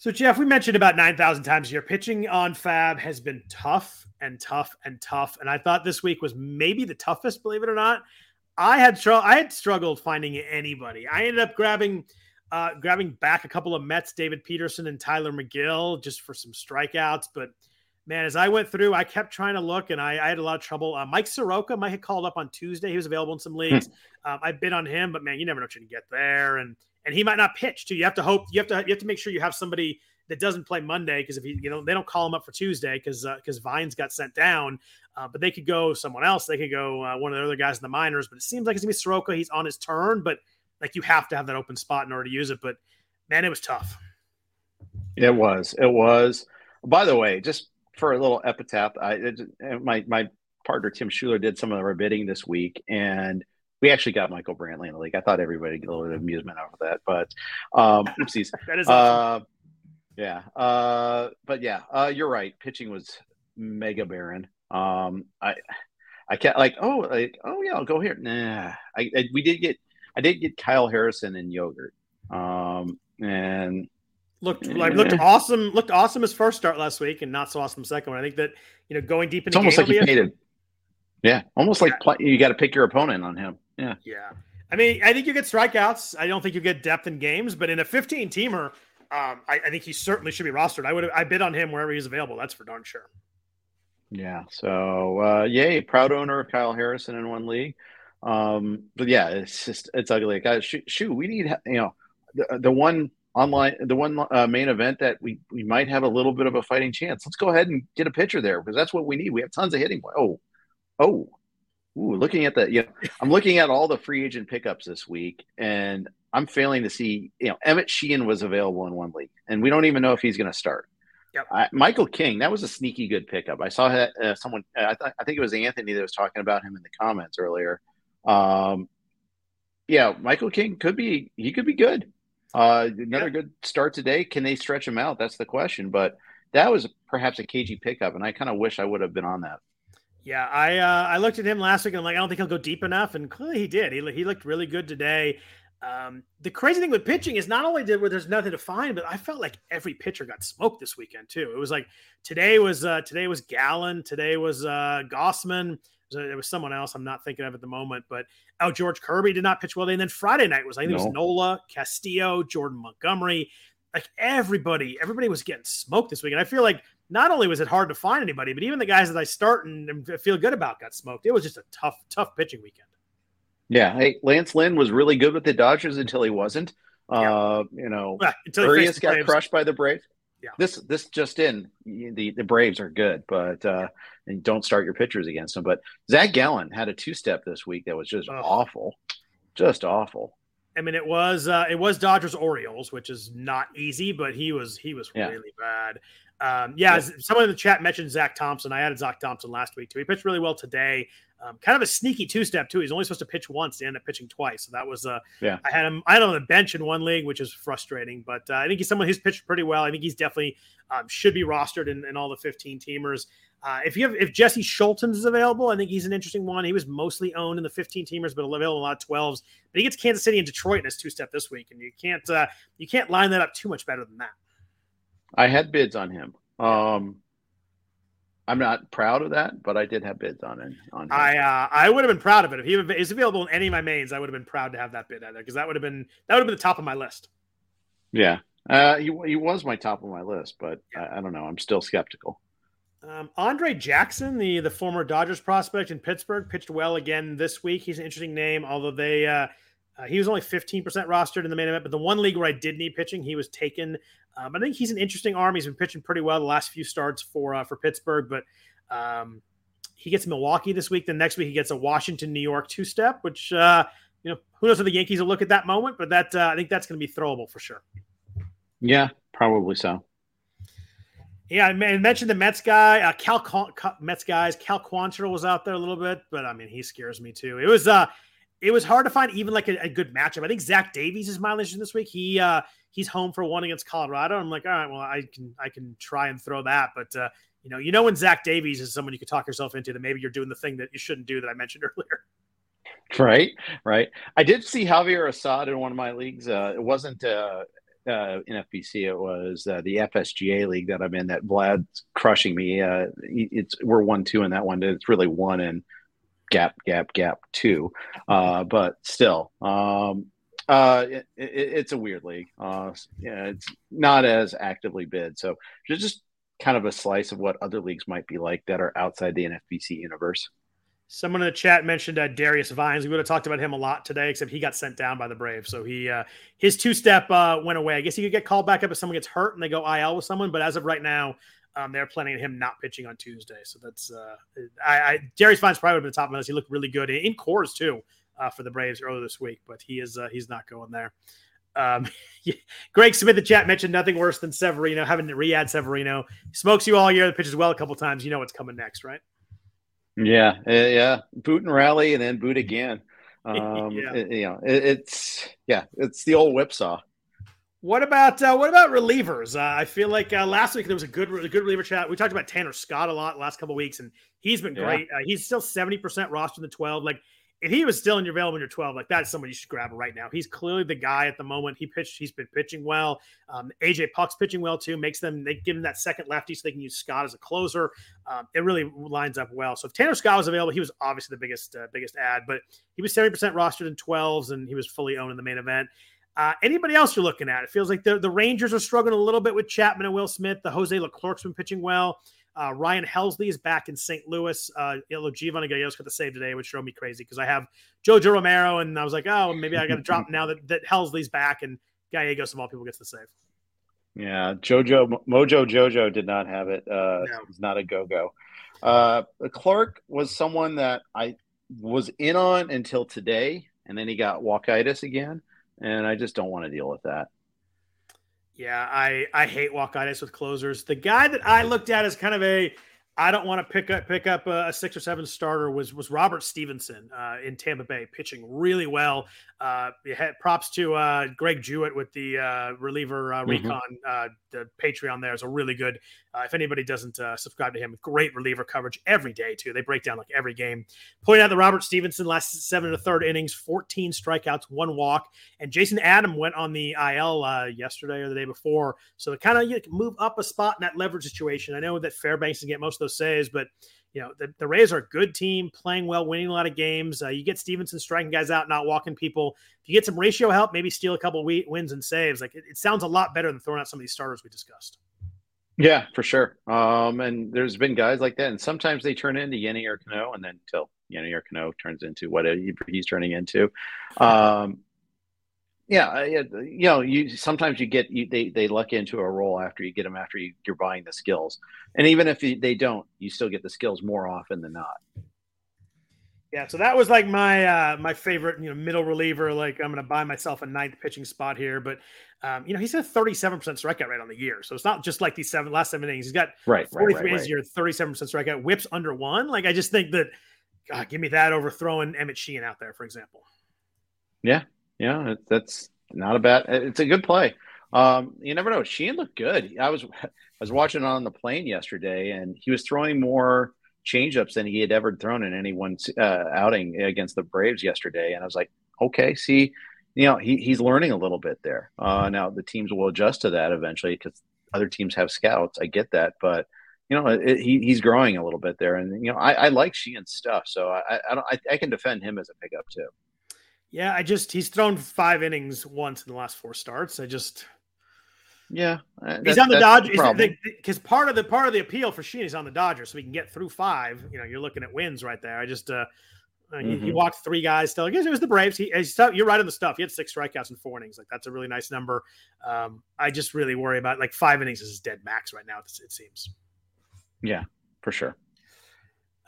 So, Jeff, we mentioned about 9,000 times here. Pitching on FAAB has been tough and tough and tough. And I thought this week was maybe the toughest, believe it or not. I had tr- I had struggled finding anybody. I ended up grabbing uh, grabbing back a couple of Mets, David Peterson and Tylor Megill, just for some strikeouts. But man, as I went through, I kept trying to look, and I, I had a lot of trouble. Uh, Mike Soroka might have called up on Tuesday. He was available in some leagues. *laughs* um, I bid on him, but man, you never know what you can get there, and and he might not pitch too. You have to hope. You have to you have to make sure you have somebody that doesn't play Monday because if he, you know, they don't call him up for Tuesday because because uh, Vines got sent down. Uh, but they could go someone else. They could go uh, one of the other guys in the minors. But it seems like it's gonna be Soroka. He's on his turn, but like you have to have that open spot in order to use it. But man, it was tough. It was. It was. By the way, just for a little epitaph, I it, my my partner Tim Schuler did some of our bidding this week, and we actually got Michael Brantley in the league. I thought everybody get a little bit of amusement out of that, but um, oopsies. *laughs* that is awesome. Uh, yeah, uh, but yeah, uh, you're right. Pitching was mega barren. Um, I, I can't like oh like oh yeah I'll go here. Nah, I, I we did get I did get Kyle Harrison and yogurt. Um, and looked like looked awesome. Looked awesome his first start last week, and not so awesome second one. I think that you know going deep in it's almost like you paid Yeah, almost yeah. like you got to pick your opponent on him. Yeah, yeah. I mean, I think you get strikeouts. I don't think you get depth in games, but in a 15 teamer, um, I, I, think he certainly should be rostered. I would I bid on him wherever he's available. That's for darn sure. Yeah. So uh, yay, proud owner of Kyle Harrison in one league. Um, but yeah, it's just it's ugly. Guys, shoot, shoot, we need you know the, the one online the one uh, main event that we we might have a little bit of a fighting chance. Let's go ahead and get a pitcher there because that's what we need. We have tons of hitting. Oh, oh, ooh, looking at the you know, I'm looking at all the free agent pickups this week, and I'm failing to see. You know, Emmett Sheehan was available in one league, and we don't even know if he's going to start. Yep. I, Michael King, that was a sneaky good pickup. I saw uh, someone, uh, I, th- I think it was Anthony that was talking about him in the comments earlier. Um, yeah, Michael King could be, he could be good. Uh, another yeah. good start today. Can they stretch him out? That's the question. But that was perhaps a cagey pickup, and I kind of wish I would have been on that. Yeah, I uh, I looked at him last week and I'm like, I don't think he'll go deep enough, and clearly he did. He he looked really good today. Um, the crazy thing with pitching is not only did where there's nothing to find, but I felt like every pitcher got smoked this weekend too. It was like today was uh, today was Gallen, today was uh, Gausman, It was someone else I'm not thinking of at the moment. But oh, George Kirby did not pitch well. And then Friday night was I think no. it was Nola, Castillo, Jordan Montgomery. Like everybody, everybody was getting smoked this weekend. I feel like not only was it hard to find anybody, but even the guys that I start and feel good about got smoked. It was just a tough, tough pitching weekend. Yeah. Hey, Lance Lynn was really good with the Dodgers until he wasn't. Yeah. Uh, you know, Urias got Braves. crushed by the Braves. Yeah. This this just in the the Braves are good, but uh, and don't start your pitchers against them. But Zach Gallen had a two step this week that was just oh. awful, just awful. I mean, it was uh, it was Dodgers Orioles, which is not easy, but he was he was yeah. really bad. Um, yeah, yeah, someone in the chat mentioned Zach Thompson. I added Zach Thompson last week too. He pitched really well today. Um, kind of a sneaky two step too. He's only supposed to pitch once. They end up pitching twice. So that was uh, yeah. I had him. I had him on the bench in one league, which is frustrating. But uh, I think he's someone who's pitched pretty well. I think he's definitely um, should be rostered in, in all the 15 teamers. Uh, if you have if Jesse Scholtens is available, I think he's an interesting one. He was mostly owned in the 15 teamers, but available in a lot of 12s. But he gets Kansas City and Detroit in his two step this week, and you can't uh, you can't line that up too much better than that. I had bids on him. Um, I'm not proud of that, but I did have bids on it. On him. I uh, I would have been proud of it if he is available in any of my mains. I would have been proud to have that bid out there because that would have been that would have been the top of my list. Yeah, uh, he he was my top of my list, but yeah. I, I, don't know. I'm still skeptical. Um, Andre Jackson, the the former Dodgers prospect in Pittsburgh, pitched well again this week. He's an interesting name, although they uh, uh, he was only 15% rostered in the main event, but the one league where I did need pitching, he was taken. Um, I think he's an interesting arm. He's been pitching pretty well the last few starts for uh, for Pittsburgh, but um, he gets Milwaukee this week. The next week he gets a Washington, New York two step, which uh, you know who knows if the Yankees will look at that moment, but that uh, I think that's going to be throwable for sure. Yeah, probably so. Yeah, I mentioned the Mets guy, uh, Cal Mets guys. Cal Quantrill was out there a little bit, but I mean he scares me too. It was uh it was hard to find even like a, a, good matchup. I think Zach Davies is my list this week. He uh he's home for one against Colorado. I'm like, all right, well, I can I can try and throw that, but uh, you know, you know when Zach Davies is someone you could talk yourself into that maybe you're doing the thing that you shouldn't do that I mentioned *laughs* earlier. Right, right. I did see Javier Assad in one of my leagues. Uh, it wasn't uh, uh, in FBC. It was uh, the FSGA league that I'm in. That Vlad's crushing me. Uh, it's we're one two in that one. It's really one and gap, gap, gap two. Uh, but still, um, uh, it, it, it's a weird league. Uh, yeah, it's not as actively bid. So just kind of a slice of what other leagues might be like that are outside the NFBC universe. Someone in the chat mentioned uh, Darius Vines. We would have talked about him a lot today, except he got sent down by the Braves. So he uh, his two step uh, went away. I guess he could get called back up if someone gets hurt and they go IL with someone. But as of right now, um, they're planning on him not pitching on Tuesday, so that's uh, I, I Darius Vines probably would the top of my list. He looked really good in, cores too uh, for the Braves earlier this week, but he is uh, he's not going there. Um, *laughs* Greg Smith, the chat mentioned nothing worse than Severino having to re-add Severino. smokes you all year, the pitches well a couple times. You know what's coming next, right? Yeah, uh, yeah. Boot and rally, and then boot again. *laughs* Um, yeah. It, you know, it, it's yeah, it's the old whipsaw. What about uh, what about relievers? Uh, I feel like uh, last week there was a good a good reliever chat. We talked about Tanner Scott a lot last couple weeks, and he's been great. Yeah. Uh, he's still seventy percent roster in the twelve. Like if he was still in your available in your 12, like that's someone you should grab right now. He's clearly the guy at the moment. He pitched, he's been pitching well. Um, AJ Puk's pitching well too, makes them they give him that second lefty so they can use Scott as a closer. Um, it really lines up well. So if Tanner Scott was available, he was obviously the biggest uh, biggest ad, but he was 70% rostered in 12s and he was fully owned in the main event. Uh, anybody else you're looking at? It feels like the, the Rangers are struggling a little bit with Chapman and Will Smith. The Jose Leclerc's been pitching well. Uh, Ryan Helsley is back in St. Louis. Uh, Giovanni Gallegos got the save today, which drove me crazy because I have Jojo Romero, and I was like, oh, maybe I got to drop *laughs* now that, that Helsley's back and Gallegos of all people gets the save. Yeah, Jojo Mojo Jojo did not have it. Uh, no. He's not a go go. Uh, Clark was someone that I was in on until today, and then he got walkitis again and I just don't want to deal with that. Yeah, I I hate walkitis with closers. The guy that I looked at as kind of a I don't want to pick up pick up a, a, six or seven starter was was Robert Stephenson uh, in Tampa Bay, pitching really well. Uh, had props to uh, Greg Jewett with the uh, reliever uh, mm-hmm. Uh, the Patreon there is a really good. Uh, if anybody doesn't subscribe to him, great reliever coverage every day too. They break down like every game. Point out that Robert Stephenson last seven and a third innings, 14 strikeouts, one walk, and Jason Adam went on the IL yesterday or the day before. So it kind of you know, move up a spot in that leverage situation. I know that Fairbanks can get most of those saves, but you know, the, the Rays are a good team, playing well, winning a lot of games. Uh, you get Stephenson striking guys out, not walking people. If you get some ratio help, maybe steal a couple wins and saves. Like it, it sounds a lot better than throwing out some of these starters we discussed. Yeah, for sure. Um, and there's been guys like that, and sometimes they turn into Yennier Cano, and then until Yennier Cano turns into what he's turning into. *laughs* Um, yeah, you know, you sometimes you get you, they they luck into a role after you get them after you, you're buying the skills, and even if you, they don't, you still get the skills more often than not. Yeah, so that was like my uh, my favorite, you know, middle reliever. Like I'm going to buy myself a ninth pitching spot here, but um, you know he's a 37 percent strikeout rate on the year, so it's not just like these seven last seven innings. He's got right 43 right, right, innings right. 37 percent strikeout, whips under one. Like I just think that, God, give me that over throwing Emmett Sheehan out there, for example. Yeah, yeah, that's not a bad. It's a good play. Um, you never know. Sheehan looked good. I was I was watching on the plane yesterday, and he was throwing more changeups than he had ever thrown in any one uh, outing against the Braves yesterday. And I was like, okay, see, you know, he, he's learning a little bit there. Uh, now the teams will adjust to that eventually because other teams have scouts. I get that, but you know, it, he, he's growing a little bit there. And you know, I, I like Sheehan's stuff, so I I, don't, I, I can defend him as a pickup too. Yeah, I just he's thrown five innings once in the last four starts. I just yeah, uh, he's on the Dodgers because part of the part of the appeal for Sheehan is on the Dodgers, so we can get through five. You know, you're looking at wins right there. I just uh, mm-hmm. he, he, walked three guys still. I guess it was the Braves. He, he you're right on the stuff. He had six strikeouts in four innings. Like that's a really nice number. Um, I just really worry about like five innings is his dead max right now. It seems. Yeah, for sure.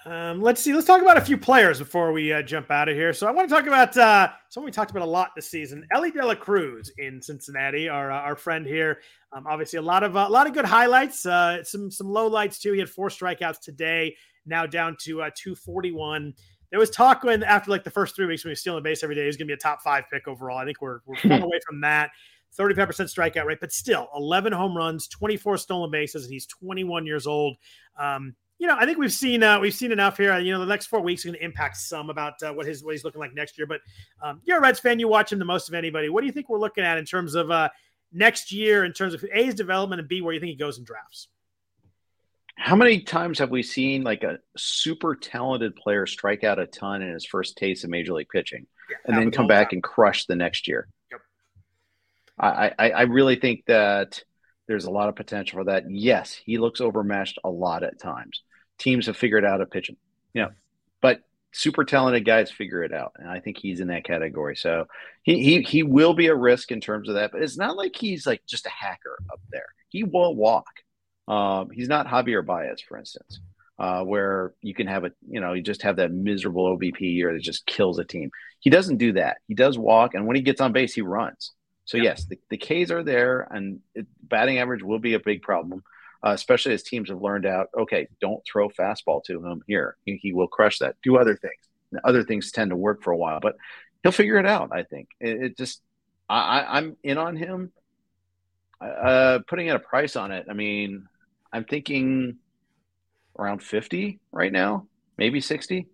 Um, let's see. Let's talk about a few players before we uh, jump out of here. So I want to talk about uh, someone we talked about a lot this season, Elly De La Cruz in Cincinnati, our uh, our friend here. Um, obviously, a lot of uh, a lot of good highlights, uh, some some low lights too. He had four strikeouts today, now down to uh, 241. There was talk when after like the first three weeks when he was stealing the base every day, he was going to be a top five pick overall. I think we're we're *laughs* far away from that. 35% strikeout rate, but still 11 home runs, 24 stolen bases, and he's 21 years old. Um, you know, I think we've seen uh, we've seen enough here. You know, the next four weeks are going to impact some about uh, what his what he's looking like next year. But um, you're a Reds fan; you watch him the most of anybody. What do you think we're looking at in terms of uh, next year, in terms of A's development, and B where you think he goes in drafts? How many times have we seen like a super talented player strike out a ton in his first taste of major league pitching, yeah, and then come back and crush the next year? Yep. I, I I really think that there's a lot of potential for that. Yes, he looks overmatched a lot at times teams have figured out a pitching. You know, but super talented guys figure it out, and I think he's in that category. So he he he will be a risk in terms of that, but it's not like he's like just a hacker up there. He will walk. Um, he's not Javier Baez, for instance, uh, where you can have a you know you just have that miserable OBP year that just kills a team. He doesn't do that. He does walk, and when he gets on base, he runs. So yeah. yes, the, the K's are there, and it, batting average will be a big problem uh, especially as teams have learned out, okay, don't throw fastball to him here. He, he, will crush that. Do other things. Other things tend to work for a while, but he'll figure it out. I think it, it just, I, I'm in on him. Uh, putting in a price on it. I mean, I'm thinking around 50 right now, maybe 60.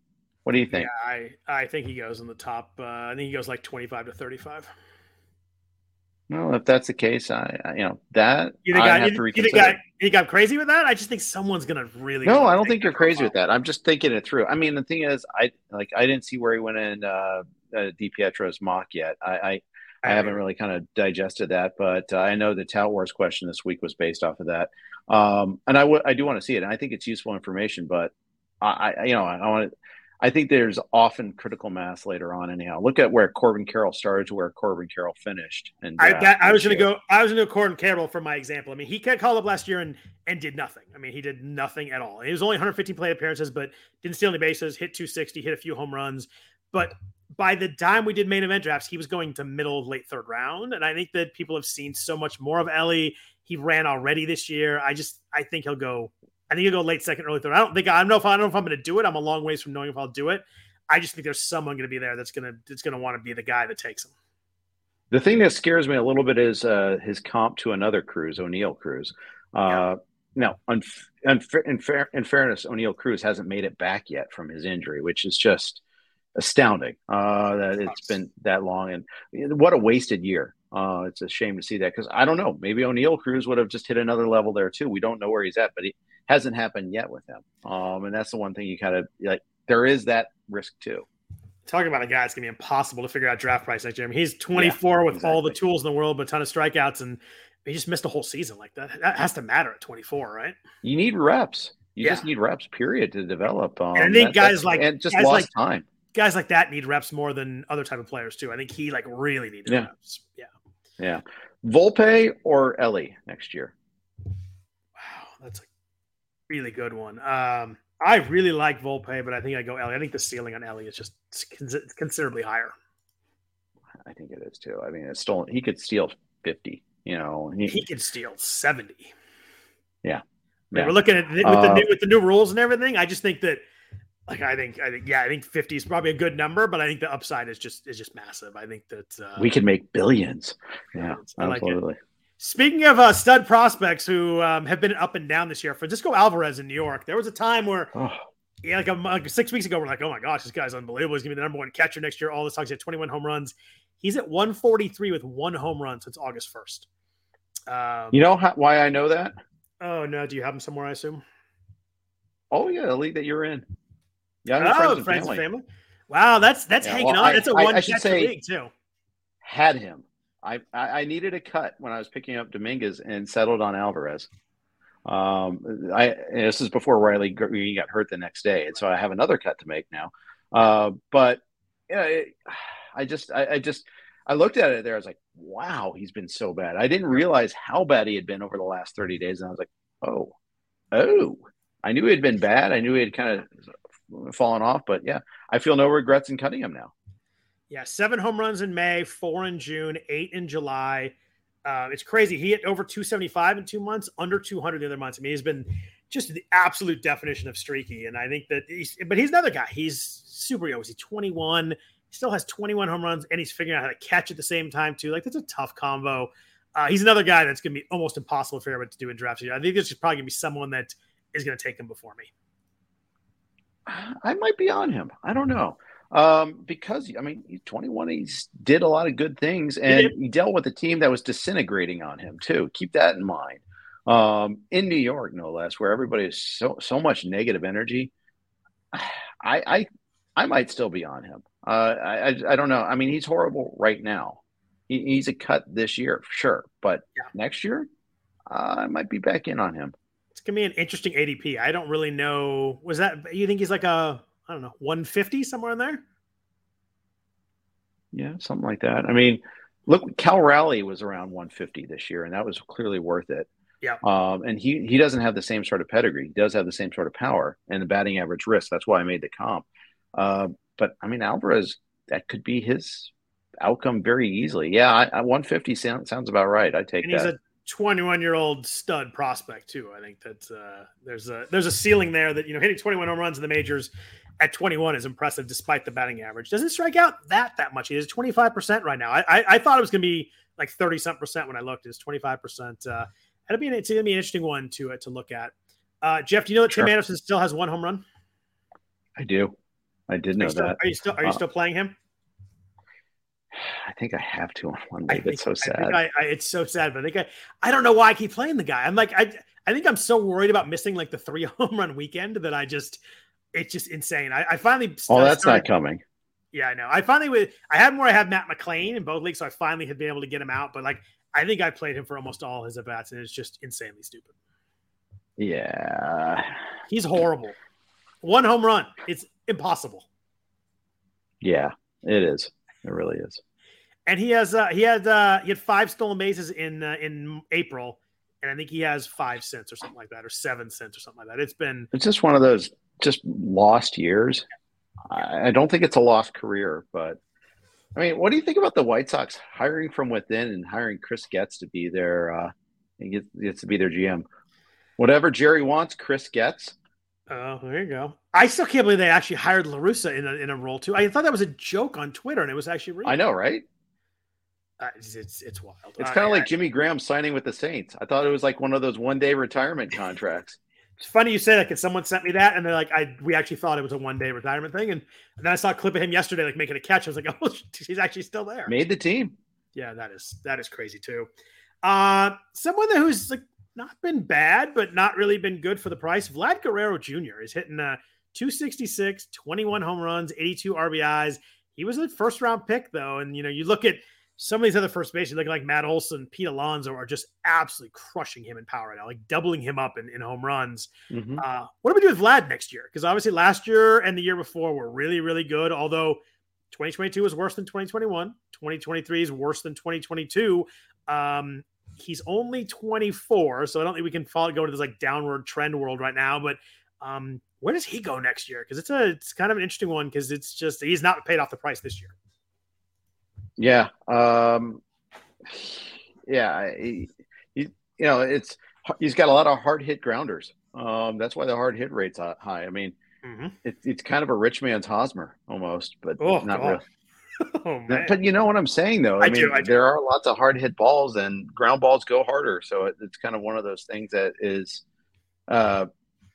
What do you think? Yeah, I, I think he goes in the top. Uh, I think he goes like 25 to 35. Well, if that's the case, I, I you know that you think I, have to reconsider. You think, I, you think I'm crazy with that? I just think someone's gonna really. No, I don't think you're crazy with that. I'm just thinking it through. I mean, the thing is, I like I didn't see where he went in uh, uh DiPietro's mock yet. I I, I haven't really kind of digested that, but uh, I know the Tout Wars question this week was based off of that. Um, and I do want to see it, and I think it's useful information. But I, I you know, I, I want to I think there's often critical mass later on. Anyhow, look at where Corbin Carroll started to where Corbin Carroll finished. And I, uh, that, I was going to go. I was going to go Corbin Carroll for my example. I mean, he got called up last year and and did nothing. I mean, he did nothing at all. He was only 115 plate appearances, but didn't steal any bases. Hit 260, hit a few home runs. But by the time we did main event drafts, he was going to middle late third round. And I think that people have seen so much more of Elly. He ran already this year. I just I think he'll go I think he'll go late second, early third. I don't think I don't know if I don't know if I'm going to do it. I'm a long ways from knowing if I'll do it. I just think there's someone going to be there that's going to that's going to want to be the guy that takes him. The thing that scares me a little bit is uh, his comp to another Cruz, Oneil Cruz. Uh, yeah. Now, unf- unf- in, fair- in fairness, Oneil Cruz hasn't made it back yet from his injury, which is just astounding uh, that it's been that long. And what a wasted year. Uh, it's a shame to see that because I don't know. Maybe Oneil Cruz would have just hit another level there too. We don't know where he's at, but he, hasn't happened yet with him. Um, and that's the one thing you kind of like. There is that risk too. Talking about a guy, it's gonna be impossible to figure out draft price next year. I mean, he's 24 yeah, with exactly. all the tools in the world, but a ton of strikeouts, and he just missed a whole season like that. That has to matter at 24, right? You need reps. You yeah. just need reps, period, to develop. Um, and I think that, guys like and just lost like, time. Guys like that need reps more than other type of players too. I think he like really needed yeah. reps. Yeah. Yeah. Volpe or Elly next year? Wow, that's a really good one. Um, I really like Volpe, but I think I go Elly. I think the ceiling on Elly is just considerably higher. I think it is too. I mean, it's stolen. He could steal fifty. You know, he, he could steal seventy. Yeah, yeah. We're looking at with uh, the new, with the new rules and everything. I just think that, like, I think, I think, yeah, I think fifty is probably a good number, but I think the upside is just is just massive. I think that uh, we could make billions. Yeah, I absolutely. Like Speaking of uh, stud prospects who um, have been up and down this year, Francisco Alvarez in New York, there was a time where, oh. yeah, like, a, like, six weeks ago, we're like, oh my gosh, this guy's unbelievable. He's going to be the number one catcher next year. All this talks at 21 home runs. He's at 143 with one home run since August 1st. Um, you know how, why I know that? Oh, no. Do you have him somewhere, I assume? Oh, yeah, the league that you're in. Yeah, oh, friends, and, friends family. and family. Wow, that's that's yeah, hanging well, on. That's a one I, I should say, league, too. Had him. I, I needed a cut when I was picking up Dominguez and settled on Alvarez. Um, I this is before Riley got hurt the next day, and so I have another cut to make now. Uh, but it, I just I, I, just I looked at it there. I was like, wow, he's been so bad. I didn't realize how bad he had been over the last thirty days, and I was like, oh, oh. I knew he had been bad. I knew he had kind of fallen off, but yeah, I feel no regrets in cutting him now. Yeah, seven home runs in May, four in June, eight in July. Uh, it's crazy. He hit over 275 in two months, under 200 the other months. I mean, he's been just the absolute definition of streaky. And I think that he's, but he's another guy. He's super young. Is he 21? He still has 21 home runs and he's figuring out how to catch at the same time, too. Like, that's a tough combo. Uh, he's another guy that's going to be almost impossible for everyone to do in drafts. I think this is probably going to be someone that is going to take him before me. I might be on him. I don't know um, because I mean he's 21. He did a lot of good things, and he dealt with a team that was disintegrating on him too. Keep that in mind. Um, in New York, no less, where everybody is so so much negative energy. *sighs* I I, I might still be on him. Uh, I, I, I don't know. I mean, he's horrible right now. He, he's a cut this year, sure, but yeah. next year, uh, I might be back in on him. It's gonna be an interesting ADP. I don't really know. Was that you think he's like a I don't know, 150 somewhere in there. Yeah, something like that. I mean, look, Cal Raleigh was around 150 this year, and that was clearly worth it. Yeah. Um, and he he doesn't have the same sort of pedigree. He does have the same sort of power and the batting average risk. That's why I made the comp. Uh, but I mean, Alvarez, that could be his outcome very easily. Yeah, I, I 150 sound, sounds about right. I take and that. He's a 21 year old stud prospect too. I think that uh, there's a there's a ceiling there that you know hitting 21 home runs in the majors at 21 is impressive despite the batting average. Doesn't strike out that that much. He is 25% right now. I, I, I thought it was going to be like 30 something percent when I looked. It's 25%. Uh, it'll be an, it's going to be an interesting one to uh, to look at. Uh, Jeff, do you know that sure. Tim Anderson still has one home run? I do. I did know are still, that. Are you still are you uh, still playing him? I think I have to on one league. It's so sad. I I, it's so sad, but I think I, I don't know why I keep playing the guy. I'm like I I think I'm so worried about missing like the three *laughs* home run weekend that I just it's just insane. I, I finally. Oh, that's started, not coming. Yeah, I know. I finally with I had more. I had Matt McLain in both leagues, so I finally had been able to get him out. But like, I think I played him for almost all his at bats, and it's just insanely stupid. Yeah, he's horrible. One home run. It's impossible. Yeah, it is. It really is. And he has uh, he had uh, he had five stolen bases in uh, in April, and I think he has five cents or something like that, or seven cents or something like that. It's been it's just one of those just lost years. I don't think it's a lost career, but I mean, what do you think about the White Sox hiring from within and hiring Chris Getz to be their uh, he gets to be their GM? Whatever Jerry wants, Chris gets. Oh, there you go. I still can't believe they actually hired La Russa in a, in a role too. I thought that was a joke on Twitter, and it was actually real. I know, right? It's, it's, it's wild. It's kind of like Jimmy Graham signing with the Saints. I thought it was like one of those one day retirement contracts. It's funny you say that because someone sent me that and they're like, I we actually thought it was a one day retirement thing. And, and then I saw a clip of him yesterday, like making a catch. I was like, *laughs* oh, he's actually still there. Made the team. Yeah, that is that is crazy too. Uh, someone who's like not been bad, but not really been good for the price. Vlad Guerrero Jr. is hitting uh, 266, 21 home runs, 82 RBIs. He was a first round pick, though. And, you know, you look at some of these other first bases, like like Matt Olson, Pete Alonso, are just absolutely crushing him in power right now, like doubling him up in, in home runs. Mm-hmm. Uh, what do we do with Vlad next year? Because obviously last year and the year before were really, really good. Although 2022 is worse than 2021, 2023 is worse than 2022. Um, he's only 24, so I don't think we can follow, go to this like downward trend world right now. But um, where does he go next year? Because it's a it's kind of an interesting one because it's just he's not paid off the price this year. Yeah. Um, yeah. He, he, you know, it's, he's got a lot of hard hit grounders. Um, that's why the hard hit rate's high. I mean, mm-hmm. it, it's kind of a rich man's Hosmer almost, but oh, not God. really. *laughs* Oh, but you know what I'm saying, though. I, I mean, do, I there are lots of hard hit balls, and ground balls go harder. So it, it's kind of one of those things that is, uh,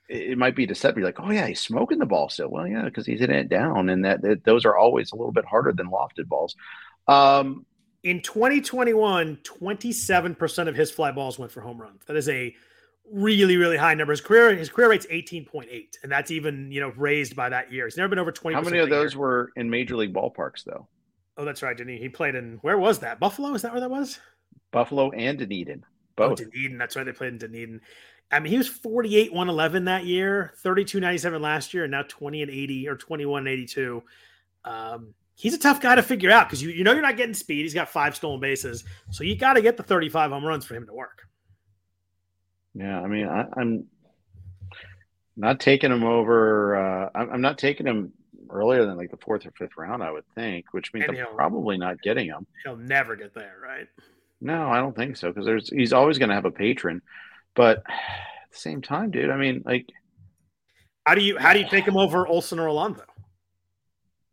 it, it might be deceptive. Like, oh yeah, he's smoking the ball still. Well, yeah, because he's hitting it down, and that, that those are always a little bit harder than lofted balls. Um, in 2021, 27% of his fly balls went for home runs. That is a really, really high number. His career his career rate's 18.8, and that's even you know raised by that year. He's never been over 20. How many of those year. were in major league ballparks though? Oh, that's right, didn't he? He played in where was that? Buffalo? Is that where that was? Buffalo and Dunedin. Oh, both. Oh, Dunedin. That's right. They played in Dunedin. I mean, he was 48, 111 that year, 32, 97 last year, and now 20 and 80 or 21 and 82. Um, he's a tough guy to figure out because you, you know you're not getting speed. He's got five stolen bases, so you got to get the 35 home runs for him to work. Yeah, I mean, I, am not taking him over. Uh, I'm, I'm, not taking him earlier than like the fourth or fifth round, I would think, which means and I'm probably not getting him. He'll never get there, right? No, I don't think so because there's he's always going to have a patron, but *sighs* at the same time, dude, I mean, like, how do you how do you take him over Olson or Alonso?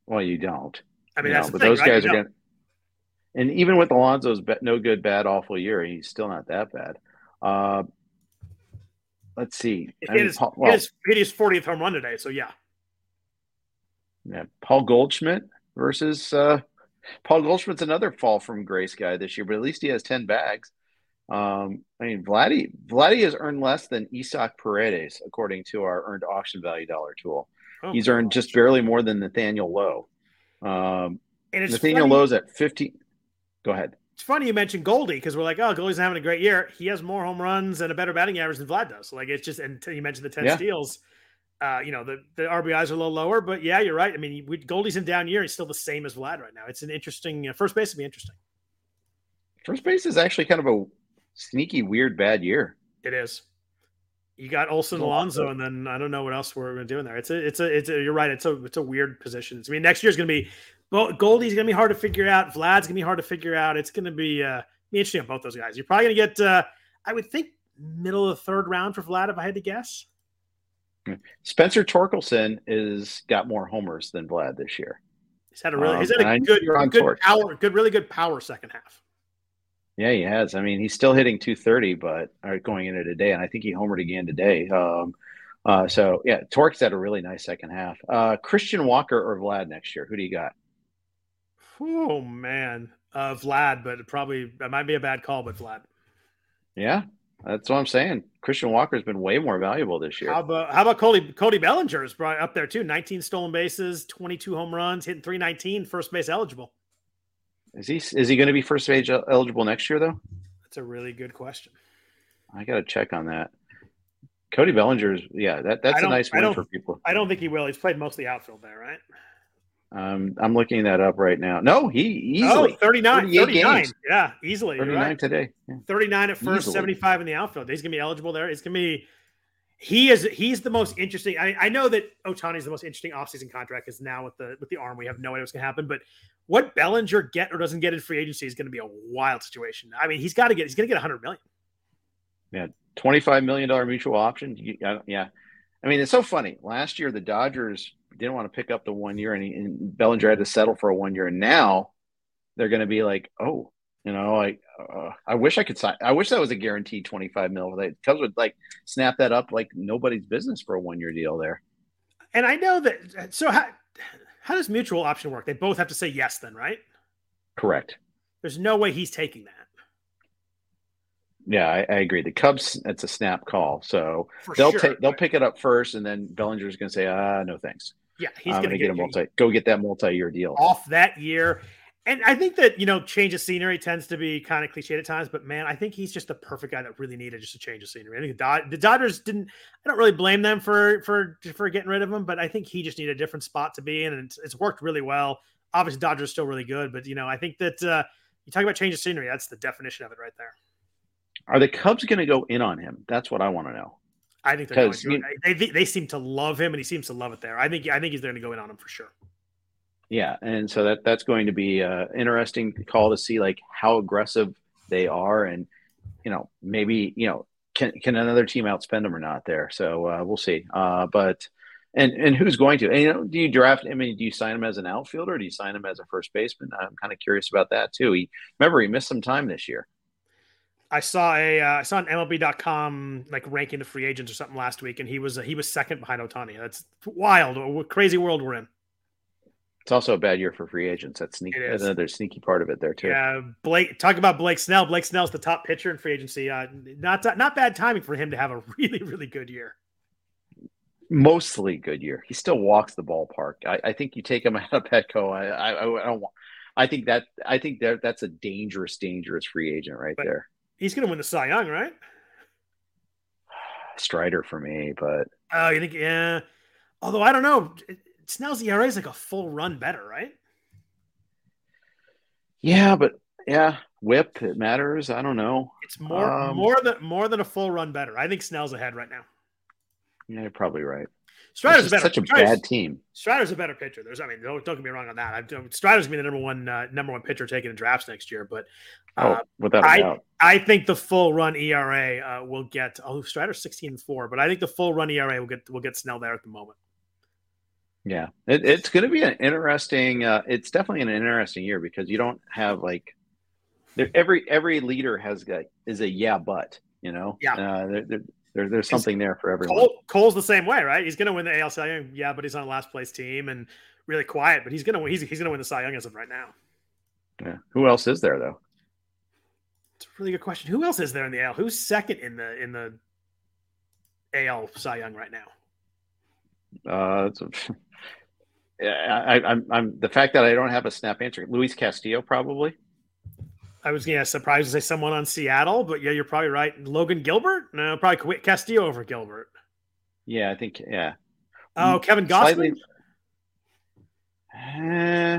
Well, you don't. I mean, that's but thing, those right? guys you are going to. And even with Alonso's no good, bad, awful year, he's still not that bad. Uh, let's see. It is Paul, well, his, his 40th home run today. So, yeah. Yeah. Paul Goldschmidt versus uh, Paul Goldschmidt's another fall from grace guy this year, but at least he has 10 bags. Um, I mean, Vladdy, Vladdy has earned less than Isaac Paredes, according to our earned auction value dollar tool. Oh, He's earned just barely more than Nathaniel Lowe. Um, and it's Nathaniel funny, Lowe's at 50. Go ahead. It's funny you mentioned Goldie because we're like, oh, Goldie's having a great year. He has more home runs and a better batting average than Vlad does. So like, it's just, and you mentioned the 10 yeah. steals. Uh, you know, the, the RBIs are a little lower, but yeah, you're right. I mean, we, Goldie's in down year. He's still the same as Vlad right now. It's an interesting, know, first base would be interesting. First base is actually kind of a sneaky, weird, bad year. It is. You got Olson Alonso, and then I don't know what else we're going to do in there. It's a, it's a, it's a. You're right. It's a, it's a weird position. I mean, next year's going to be, Goldie's going to be hard to figure out. Vlad's going to be hard to figure out. It's going to be, uh, be interesting on both those guys. You're probably going to get, uh, I would think, middle of the third round for Vlad, if I had to guess. Spencer Torkelson is got more homers than Vlad this year. He's had a really, um, he's had a good, good power, good, really good power second half. Yeah, he has. I mean, he's still hitting 230, but are going into today, and I think he homered again today. Um, uh, so yeah, Torque's had a really nice second half. Uh, Christian Walker or Vlad next year? Who do you got? Oh man, uh, Vlad, but probably that might be a bad call, but Vlad. Yeah, that's what I'm saying. Christian Walker's been way more valuable this year. How about how about Cody Cody Bellinger's brought up there too? 19 stolen bases, 22 home runs, hitting 319, first base eligible. Is he is he going to be first age eligible next year though? That's a really good question. I got to check on that. Cody Bellinger's yeah, that that's a nice win for people. I don't think he will. He's played mostly outfield there, right? Um, I'm looking that up right now. No, he easily oh, 39, 39. Games. Yeah, easily. 39 right. today. Yeah. 39 at first, easily. 75 in the outfield. He's gonna be eligible there. It's gonna be he is he's the most interesting. I, I know that Ohtani is the most interesting offseason contract is now with the with the arm. We have no idea what's gonna happen, but what Bellinger get or doesn't get in free agency is gonna be a wild situation. I mean, he's got to get he's gonna get a 100 million. Yeah, 25 million dollar mutual option. Yeah, I mean, it's so funny. Last year, the Dodgers didn't want to pick up the one year, and, he, and Bellinger had to settle for a one year. And now they're going to be like, oh, you know, like uh, I wish I could sign. I wish that was a guaranteed twenty five mil. The Cubs would like snap that up like nobody's business for a one year deal there. And I know that. So how how does mutual option work? They both have to say yes, then, right? Correct. There's no way he's taking that. Yeah, I, I, agree. The Cubs, it's a snap call, so For they'll sure, take they'll pick it up first, and then Bellinger's going to say, "Ah, no thanks. Yeah, he's going to get a get multi go get that multi year deal." off that year. And I think that, you know, change of scenery tends to be kind of cliche at times, but man, I think he's just the perfect guy that really needed just a change of scenery. I think the, Dod- the Dodgers didn't, I don't really blame them for, for, for getting rid of him, but I think he just needed a different spot to be in and it's, it's worked really well. Obviously Dodgers are still really good, but you know, I think that, uh, you talk about change of scenery. That's the definition of it right there. Are the Cubs going to go in on him? That's what I want to know. I think they're going to. you- They, they, they seem to love him and he seems to love it there. I think, I think he's going to go in on him for sure. Yeah, and so that that's going to be uh, interesting call to see like how aggressive they are, and you know maybe you know can can another team outspend them or not there. So uh, we'll see. Uh, but and and who's going to? And, you know, do you draft? I mean, do you sign him as an outfielder? Or do you sign him as a first baseman? I'm kind of curious about that too. He remember he missed some time this year. I saw a uh, I saw an MLB.com like ranking the free agents or something last week, and he was uh, he was second behind Ohtani. That's wild. Crazy world we're in. It's also a bad year for free agents. That's sneaky. It is. Another sneaky part of it there too. Yeah, Blake. Talk about Blake Snell. Blake Snell's the top pitcher in free agency. Uh, not not bad timing for him to have a *laughs* really really good year. mostly good year. He still walks the ballpark. I, I think you take him *laughs* out of Petco. I, I, I don't want. I think that I think that that's a dangerous, dangerous free agent right But- there. He's going to win the Cy Young, right? Strider for me, but Oh, you think? Yeah. Although I don't know, Snell's ERA is like a full run better, right? yeah, but yeah, whip it matters. I don't know. It's more Um, more than more than a full run better. I think Snell's ahead right now. Yeah, you're probably right. Strider's a better. such a Strider's- bad team. Strider's a better pitcher. There's, I mean, don't, don't get me wrong on that. I Strider's gonna be the number one uh, number one pitcher taken in drafts next year. But Oh, uh, without a I- doubt. I think the full run ERA uh, will get. Oh, Strider's 16 and four, but I think the full run ERA will get will get Snell there at the moment. Yeah, it, it's going to be an interesting. Uh, it's definitely an interesting year because you don't have like there, every every leader has got is a yeah, but you know, Yeah. uh, there, there, there, there's something there for everyone. Cole, Cole's the same way, right? He's gonna win the AL Cy Young, yeah, but he's on a last place team and really quiet. But he's gonna he's he's gonna win the Cy Young as of right now. Yeah. Who else is there though? It's a really good question. Who else is there in the AL? Who's second in the in the AL Cy Young right now? Uh, it's a- yeah, *laughs* I, I'm, I'm the fact that I don't have a snap answer. Luis Castillo, probably. I was yeah surprised to say someone on Seattle, but yeah, you're probably right. Logan Gilbert? No, probably quit Castillo over Gilbert. Yeah, I think. Yeah, Oh, Mm, Kevin Gausman. Eh,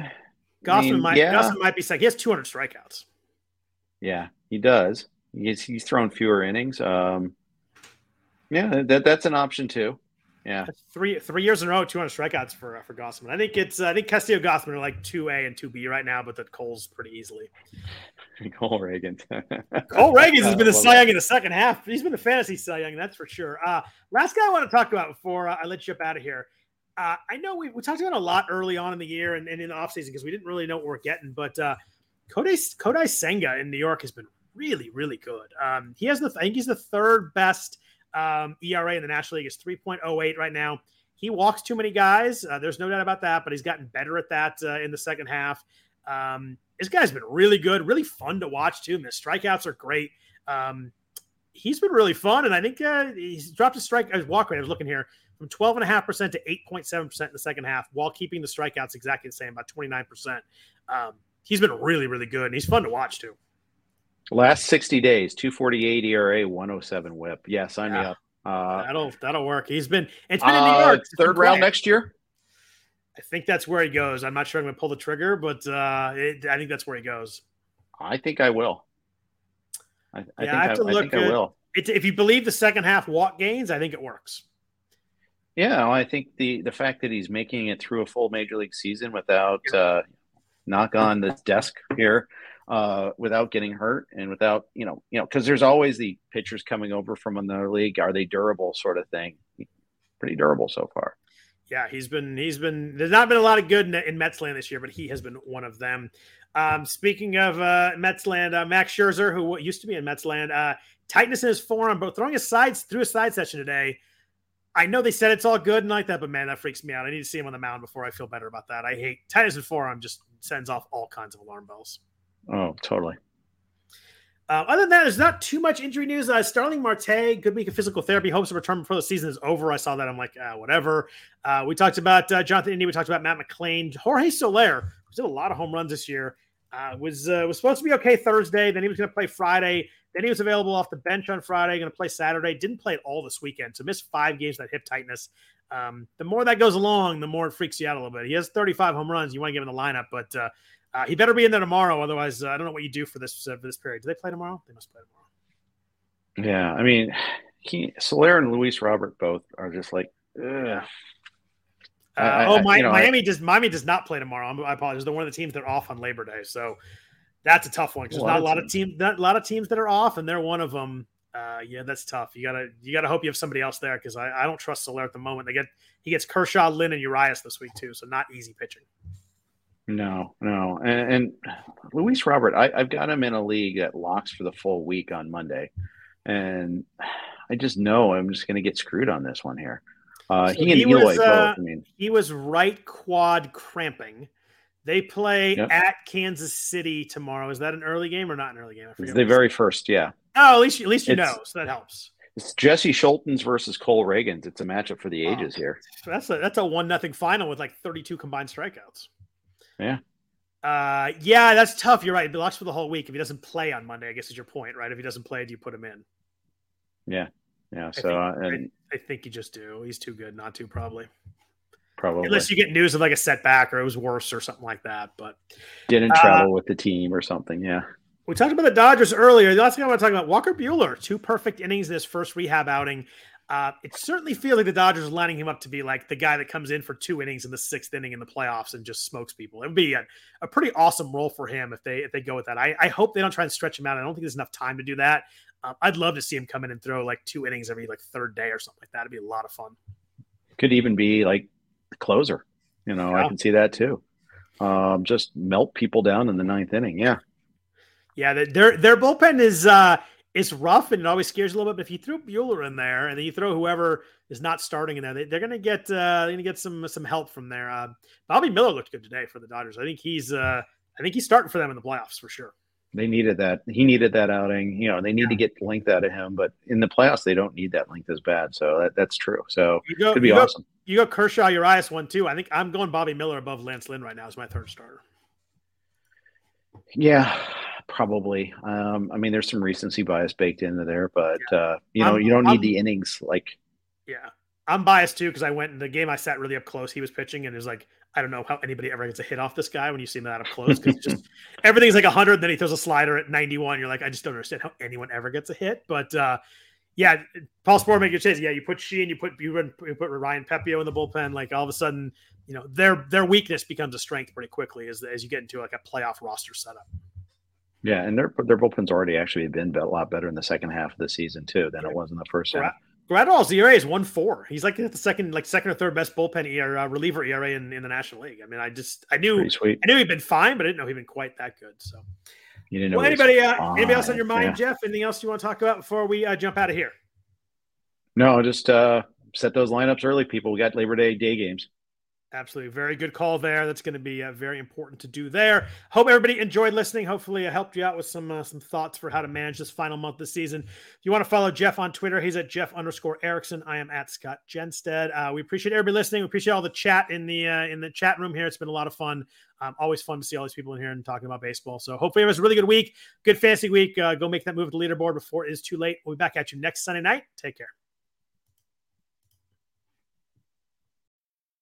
Gausman I mean, might yeah. Gausman might be second. He has 200 strikeouts. yeah, he does. He's he's thrown fewer innings. Um, yeah, that that's an option too. Yeah, That's three three years in a row, 200 strikeouts for uh, for Gausman. I think it's uh, I think Castillo Gausman are like two A and two B right now, but that Cole's pretty easily. *laughs* Cole Reagan. *laughs* Cole Ragans has been the Cy Young in the second half. He's been the fantasy Cy Young, that's for sure. Uh, last guy I want to talk about before uh, I let you up out of here. Uh, I know we, we talked about a lot early on in the year and, and in the offseason because we didn't really know what we're getting, but uh, Kodai, Kodai Senga in New York has been really, really good. Um, he has the, I think he's the third best um, ERA in the National League. Is 3.08 right now. He walks too many guys. Uh, there's no doubt about that, but he's gotten better at that uh, in the second half. Um, this guy's been really good, really fun to watch too. And the strikeouts are great. Um, he's been really fun, and I think uh, he's dropped his strike his walk rate. I was looking here from 12.5% to 8.7% in the second half, while keeping the strikeouts exactly the same, about 29%. Um, he's been really, really good, and he's fun to watch too. Last sixty days, two forty eight ERA, one oh seven WHIP. Yeah, sign me up. Uh, That'll that'll work. He's been it's been in New uh, York. Third round next year. I think that's where he goes. I'm not sure I'm going to pull the trigger, but uh, it, I think that's where he goes. I think I will. I, I Yeah, think I I, have to I look think I will. It's, if you believe the second half walk gains, I think it works. Yeah, I think the the fact that he's making it through a full major league season without uh, knock on the desk here, uh, without getting hurt and without you know you know because there's always the pitchers coming over from another league. Are they durable? Sort of thing. Pretty durable so far. Yeah, he's been he's been there's not been a lot of good in, in Mets land this year, but he has been one of them. Um, speaking of uh, Mets land, uh, Max Scherzer, who used to be in Mets land, uh, tightness in his forearm, but throwing his sides through a side session today. I know they said it's all good and like that, but man, that freaks me out. I need to see him on the mound before I feel better about that. I hate tightness in forearm; just sends off all kinds of alarm bells. Oh, totally. Uh, other than that, there's not too much injury news. Uh, Starling Marte, good week of physical therapy, hopes to return before the season is over. I saw that. I'm like, uh, whatever. Uh, we talked about uh, Jonathan India. We talked about Matt McLain. Jorge Soler, who's did a lot of home runs this year, uh, was was supposed to be okay Thursday. Then he was going to play Friday. Then he was available off the bench on Friday, going to play Saturday. Didn't play at all this weekend, so missed five games that hip tightness. Um, the more that goes along, the more it freaks you out a little bit. He has 35 home runs. You want to give him the lineup, but uh, uh, he better be in there tomorrow. Otherwise, uh, I don't know what you do for this uh, for this period. Do they play tomorrow? They must play tomorrow. Yeah, I mean, he Soler and Luis Robert both are just like, ugh. I, oh, my, you know, Miami I, does Miami does not play tomorrow. I apologize. They're one of the teams that are off on Labor Day, so that's a tough one. There's not a lot of teams, not a lot of teams that are off, and they're one of them. Uh, yeah, that's tough. You gotta you gotta hope you have somebody else there because I, I don't trust Soler at the moment. They get he gets Kershaw, Lynn, and Urias this week too, so not easy pitching. No, no, and, and Luis Robert, I, have got him in a league that locks for the full week on Monday, and I just know I'm just going to get screwed on this one here. Uh, so he and he Eloy was, uh, both. I mean, he was right quad cramping. They play yep. at Kansas City tomorrow. Is that an early game or not an early game? It's the very first, yeah. Oh, at least at least you it's, know, so that helps. It's Jesse Scholtens versus Cole Ragans. It's a matchup for the ages oh, here. That's a that's a one nothing final with like 32 combined strikeouts. Yeah. Uh, yeah, that's tough. You're right. It blocks for the whole week. If he doesn't play on Monday, I guess is your point, right? If he doesn't play, do you put him in? Yeah, yeah. So I think, uh, and I, I, think you just do. He's too good not to, probably. Probably, unless you get news of like a setback or it was worse or something like that. But didn't travel uh, with the team or something. Yeah. We talked about the Dodgers earlier. The last thing I want to talk about Walker Buehler, two perfect innings in his first rehab outing. Uh, it certainly feels like the Dodgers are lining him up to be like the guy that comes in for two innings in the sixth inning in the playoffs and just smokes people. It would be a, a pretty awesome role for him if they if they go with that. I, I, hope they don't try and stretch him out. I don't think there's enough time to do that. Um, I'd love to see him come in and throw like two innings every like third day or something like that. It'd be a lot of fun. Could even be like the closer. You know, yeah. I can see that too. Um, just melt people down in the ninth inning. Yeah. Yeah, their their bullpen is uh it's rough and it always scares you a little bit. But if you throw Buehler in there and then you throw whoever is not starting in there, they, are going to get uh, they're going to get some some help from there. Uh, Bobby Miller looked good today for the Dodgers. I think he's uh, I think he's starting for them in the playoffs for sure. They needed that. He needed that outing. You know, they need yeah. to get length out of him, but in the playoffs, they don't need that length as bad. So that, that's true. So you go, could be you awesome. Go, you go Kershaw, Urias one too. I think I'm going Bobby Miller above Lance Lynn right now as my third starter. Yeah, probably. Um, I mean, there's some recency bias baked into there, but yeah. uh, you know, I'm, you don't need I'm, the innings like. Yeah, I'm biased too because I went in the game. I sat really up close. He was pitching, and it was like I don't know how anybody ever gets a hit off this guy when you see him that up close because just *laughs* everything's like 100. Then he throws a slider at 91. You're like, I just don't understand how anyone ever gets a hit. But uh, yeah, Paul Sporer make your chase. Yeah, you put Sheehan, you put you put Ryan Pepiot in the bullpen. Like all of a sudden, you know their their weakness becomes a strength pretty quickly as as you get into like a playoff roster setup. Yeah, and their their bullpen's already actually been a lot better in the second half of the season too than it was in the first half. Graterol's ERA is one four. He's like the second, like second or third best bullpen ERA, uh, reliever ERA in, in the National League. I mean, I just I knew I knew he'd been fine, but I didn't know he'd been quite that good. So, you didn't know. Well, anybody uh, anybody else on your mind, yeah. Jeff? Anything else you want to talk about before we uh, jump out of here? No, just uh, set those lineups early, people. We got Labor Day day games. Absolutely. Very good call there. That's going to be uh, very important to do there. Hope everybody enjoyed listening. Hopefully, I helped you out with some uh, some thoughts for how to manage this final month the season. If you want to follow Jeff on Twitter, he's at Jeff underscore Erickson. I am at Scott Jenstad. Uh, we appreciate everybody listening. We appreciate all the chat in the uh, in the chat room here. It's been a lot of fun. Um, always fun to see all these people in here and talking about baseball. So hopefully it was a really good week, good fantasy week. Uh, go make that move to the leaderboard before it is too late. We'll be back at you next Sunday night. Take care.